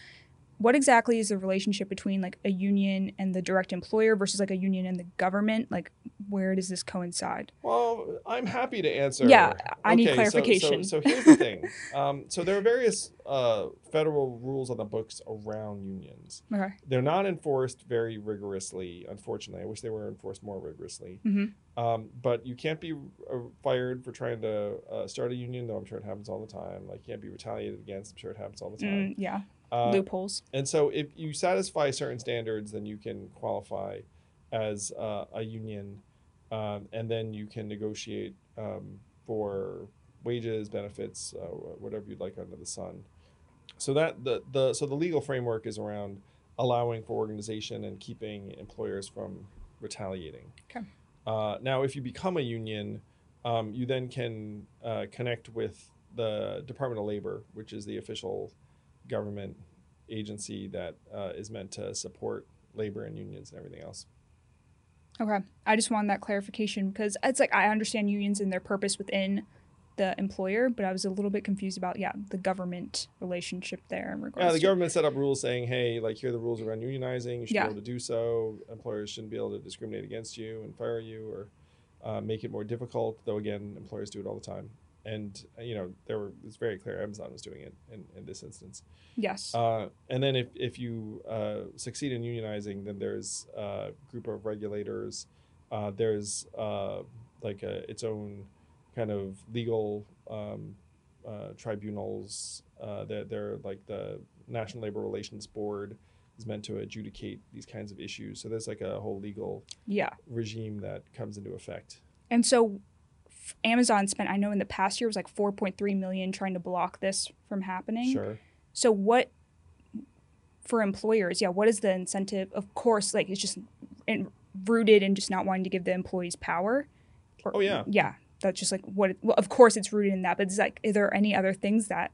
B: What exactly is the relationship between like a union and the direct employer versus like a union and the government? Like, where does this coincide?
A: Well, I'm happy to answer.
B: Yeah, I need
A: Okay, so-
B: clarification.
A: So, so, here's the thing. Um, so there are various uh, federal rules on the books around unions.
B: Okay.
A: They're not enforced very rigorously, unfortunately. I wish they were enforced more rigorously.
B: Mhm.
A: Um, but you can't be uh, fired for trying to uh, start a union, though I'm sure it happens all the time. Like, you can't be retaliated against. I'm sure it happens all the time.
B: Mm, yeah.
A: Uh,
B: Loopholes.
A: and so, if you satisfy certain standards, then you can qualify as uh, a union, um, and then you can negotiate um, for wages, benefits, uh, whatever you'd like under the sun. So that the the so the legal framework is around allowing for organization and keeping employers from retaliating.
B: Okay.
A: Uh, now, if you become a union, um, you then can uh, connect with the Department of Labor, which is the official government agency that uh, is meant to support labor and unions and everything else.
B: Okay. I just wanted that clarification because it's like I understand unions and their purpose within the employer, but I was a little bit confused about yeah the government relationship there in regards.
A: Yeah, the government set up rules saying, hey, like here are the rules around unionizing. You should
B: Yeah.
A: be able to do so. Employers shouldn't be able to discriminate against you and fire you or uh, make it more difficult. Though again, employers do it all the time. And uh, you know, there were it's very clear Amazon was doing it in, in this instance.
B: Yes.
A: Uh, and then if, if you uh, succeed in unionizing, then there's a group of regulators. Uh, there's uh, like a, its own kind of legal um, uh, tribunals. Uh, they're, they're like the National Labor Relations Board is meant to adjudicate these kinds of issues. So there's like a whole legal
B: yeah.
A: regime that comes into effect.
B: And so Amazon spent I know in the past year was like 4.3 million trying to block this from happening.
A: Sure.
B: So what for employers? Yeah, what is the incentive? Of course, like it's just in, rooted in just not wanting to give the employees power. Or-
A: Oh, yeah.
B: Yeah, that's just like what. Well, of course, it's rooted in that. But it's like, are there any other things that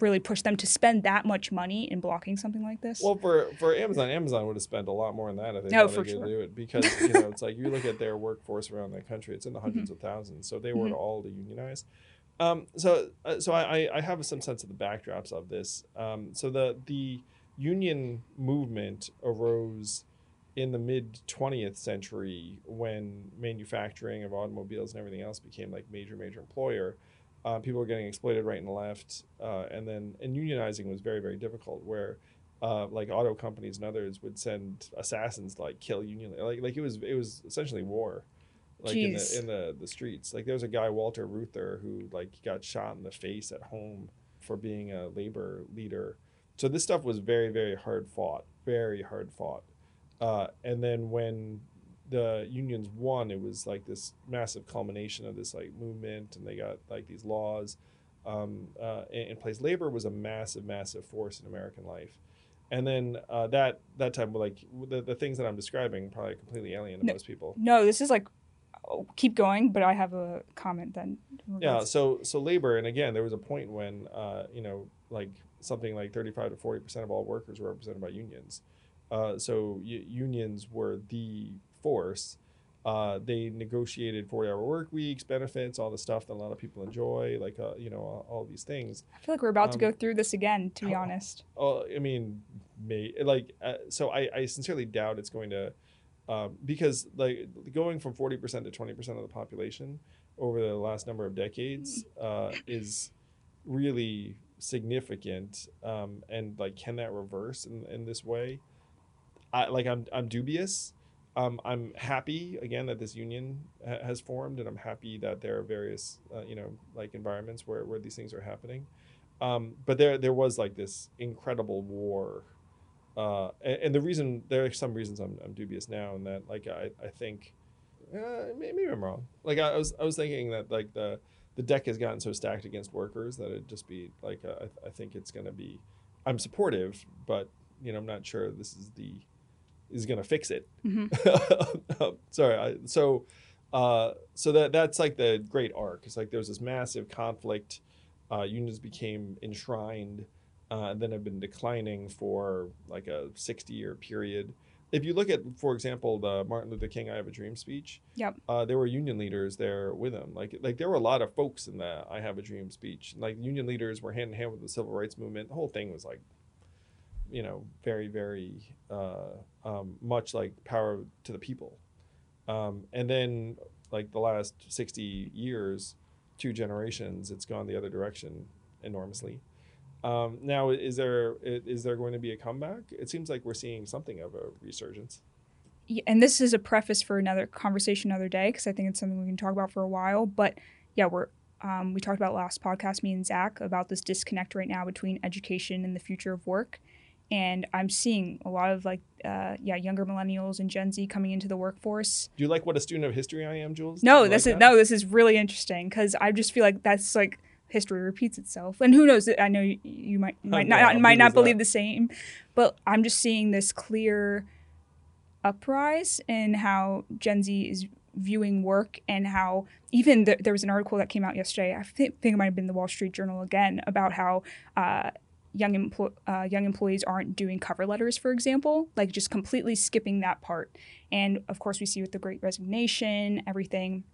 B: really push them to spend that much money in blocking something like this?
A: Well, for for Amazon, Amazon would have spent a lot more on that. I think.
B: Oh,
A: than
B: for
A: they did
B: sure.
A: do it because you know it's like you look at their workforce around the country; it's in the 100s
B: Mm-hmm.
A: of thousands. So if they were to all to unionize. Um, so uh, so I, I- I have some sense of the backdrops of this. Um, so the the union movement arose in the mid 20th century when manufacturing of automobiles and everything else became like major major employer uh, people were getting exploited right and left uh, and then and unionizing was very very difficult where uh, like auto companies and others would send assassins to like kill union like like it was it was essentially war like in the in the the streets. Like there was a guy Walter Reuther who like got shot in the face at home for being a labor leader. So this stuff was very very hard fought very hard fought. Uh, and then when the unions won it was like this massive culmination of this like movement and they got like these laws um, uh, in, in place labor was a massive massive force in american life and then uh, that that time like the, the things that i'm describing probably completely alien to
B: No.
A: most people
B: no, this is like oh, keep going, but I have a comment then.
A: yeah so so labor and again there was a point when uh, you know like something like 35 to 40 percent of all workers were represented by unions uh, so u- unions were the force uh, they negotiated 40 hour work weeks benefits all the stuff that a lot of people enjoy like uh, you know all, all these things
B: I feel like we're about to
A: um,
B: go through this again. To be
A: how-
B: honest.
A: Oh, I mean, may like uh, so. I, I sincerely doubt it's going to, um, because like going from forty percent to twenty percent of the population over the last number of decades uh, is really significant. Um, and like, can that reverse in, in this way? I like I'm I'm dubious. Um, I'm happy again that this union ha- has formed, and I'm happy that there are various, uh, you know, like environments where, where these things are happening. Um, but there there was like this incredible war, uh, and, and the reason there are some reasons I'm, I'm dubious now, and that like I I think, uh, maybe I'm wrong. Like I was I was thinking that like the the deck has gotten so stacked against workers that it'd just be like I, I think it's going to be I'm supportive, but you know I'm not sure this is the is going to fix it.
B: hmm
A: Sorry. I, so, uh, so that that's like the great arc. It's like there's this massive conflict. Uh, unions became enshrined, uh, and then have been declining for like a 60 year period. If you look at, for example, the Martin Luther King "I Have a Dream" speech,
B: Yep.
A: uh, there were union leaders there with him. Like, like there were a lot of folks in the "I Have a Dream" speech. Like, union leaders were hand in hand with the civil rights movement. The whole thing was like, you know, very, very uh, um, much like power to the people. Um, and then, like the last sixty years, two generations, it's gone the other direction enormously. Um, now, is there is there going to be a comeback? It seems like we're seeing something of a resurgence.
B: Yeah, and this is a preface for another conversation another day because I think it's something we can talk about for a while. But yeah, we're um, we talked about last podcast, me and Zach, about this disconnect right now between education and the future of work. And I'm seeing a lot of like, uh, yeah, younger millennials and Gen Z coming into the workforce.
A: Do you like what a student of history I am, Jules?
B: No, this
A: like
B: is
A: that?
B: no, this is really interesting because I just feel like that's like history repeats itself. And who knows? I know you, you might you might not might not
A: is that?
B: believe the same, but I'm just seeing this clear uprise in how Gen Z is viewing work and how even th- there was an article that came out yesterday. I think, think it might have been the Wall Street Journal again about how. Uh, Young, uh, young employees aren't doing cover letters, for example, like just completely skipping that part. And of course, we see with the great resignation, everything,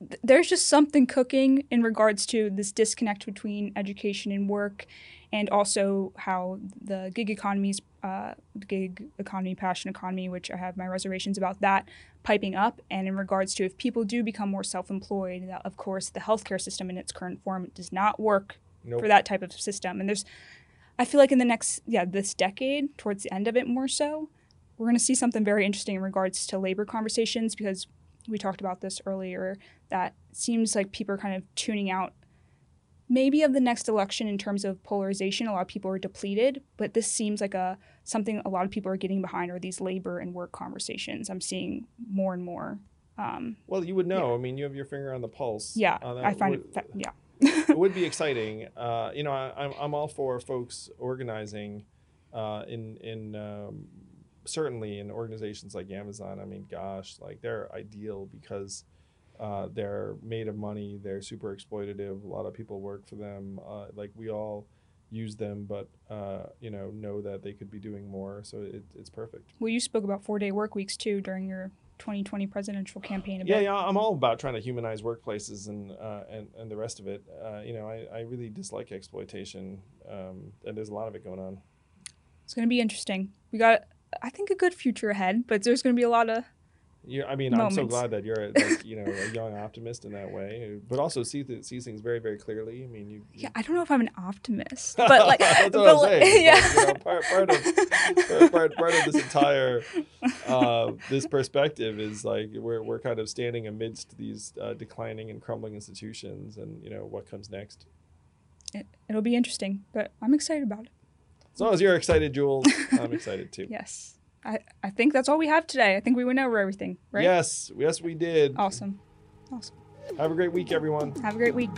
B: th- there's just something cooking in regards to this disconnect between education and work and also how the gig economies uh, gig economy passion economy which i have my reservations about that piping up and in regards to if people do become more self-employed that of course the healthcare system in its current form does not work
A: Nope.
B: for that type of system and there's i feel like in the next yeah this decade towards the end of it more so we're going to see something very interesting in regards to labor conversations because we talked about this earlier that seems like people are kind of tuning out maybe of the next election in terms of polarization a lot of people are depleted but this seems like a something a lot of people are getting behind are these labor and work conversations i'm seeing more and more um,
A: Well, you would know. I mean, you have your finger on the pulse.
B: yeah
A: that.
B: i find
A: Would-
B: it fa- yeah
A: it would be exciting. Uh, you know, I, I'm I'm all for folks organizing, uh, in in um, certainly in organizations like Amazon. I mean, gosh, like they're ideal because uh, they're made of money. They're super exploitative. A lot of people work for them. Uh, like we all use them, but uh, you know know that they could be doing more. So it, it's perfect.
B: well you spoke about four day work weeks too during your 2020 presidential campaign
A: Yeah,
B: bit.
A: yeah, I'm all about trying to humanize workplaces and uh, and and the rest of it. Uh, you know, I, I really dislike exploitation, um, and there's a lot of it going on.
B: it's going to be interesting we got i think a good future ahead but there's going to be a lot of
A: You, I mean, I'm so glad that you're like, you know a young optimist in that way, but also see th- see things very very clearly. I mean, you. you-
B: yeah i don't know if i'm an optimist but like but like- yeah
A: Like, you know, part, part of part, part, part of this entire uh, this perspective is like we're, we're kind of standing amidst these uh, declining and crumbling institutions and you know what comes next.
B: It, it'll be interesting but i'm excited about it.
A: As long as you're excited jules i'm excited too.
B: Yes i i think that's all we have today. I think we went over everything right?
A: Yes yes we did.
B: Awesome. Awesome.
A: Have a great week everyone.
B: Have a great week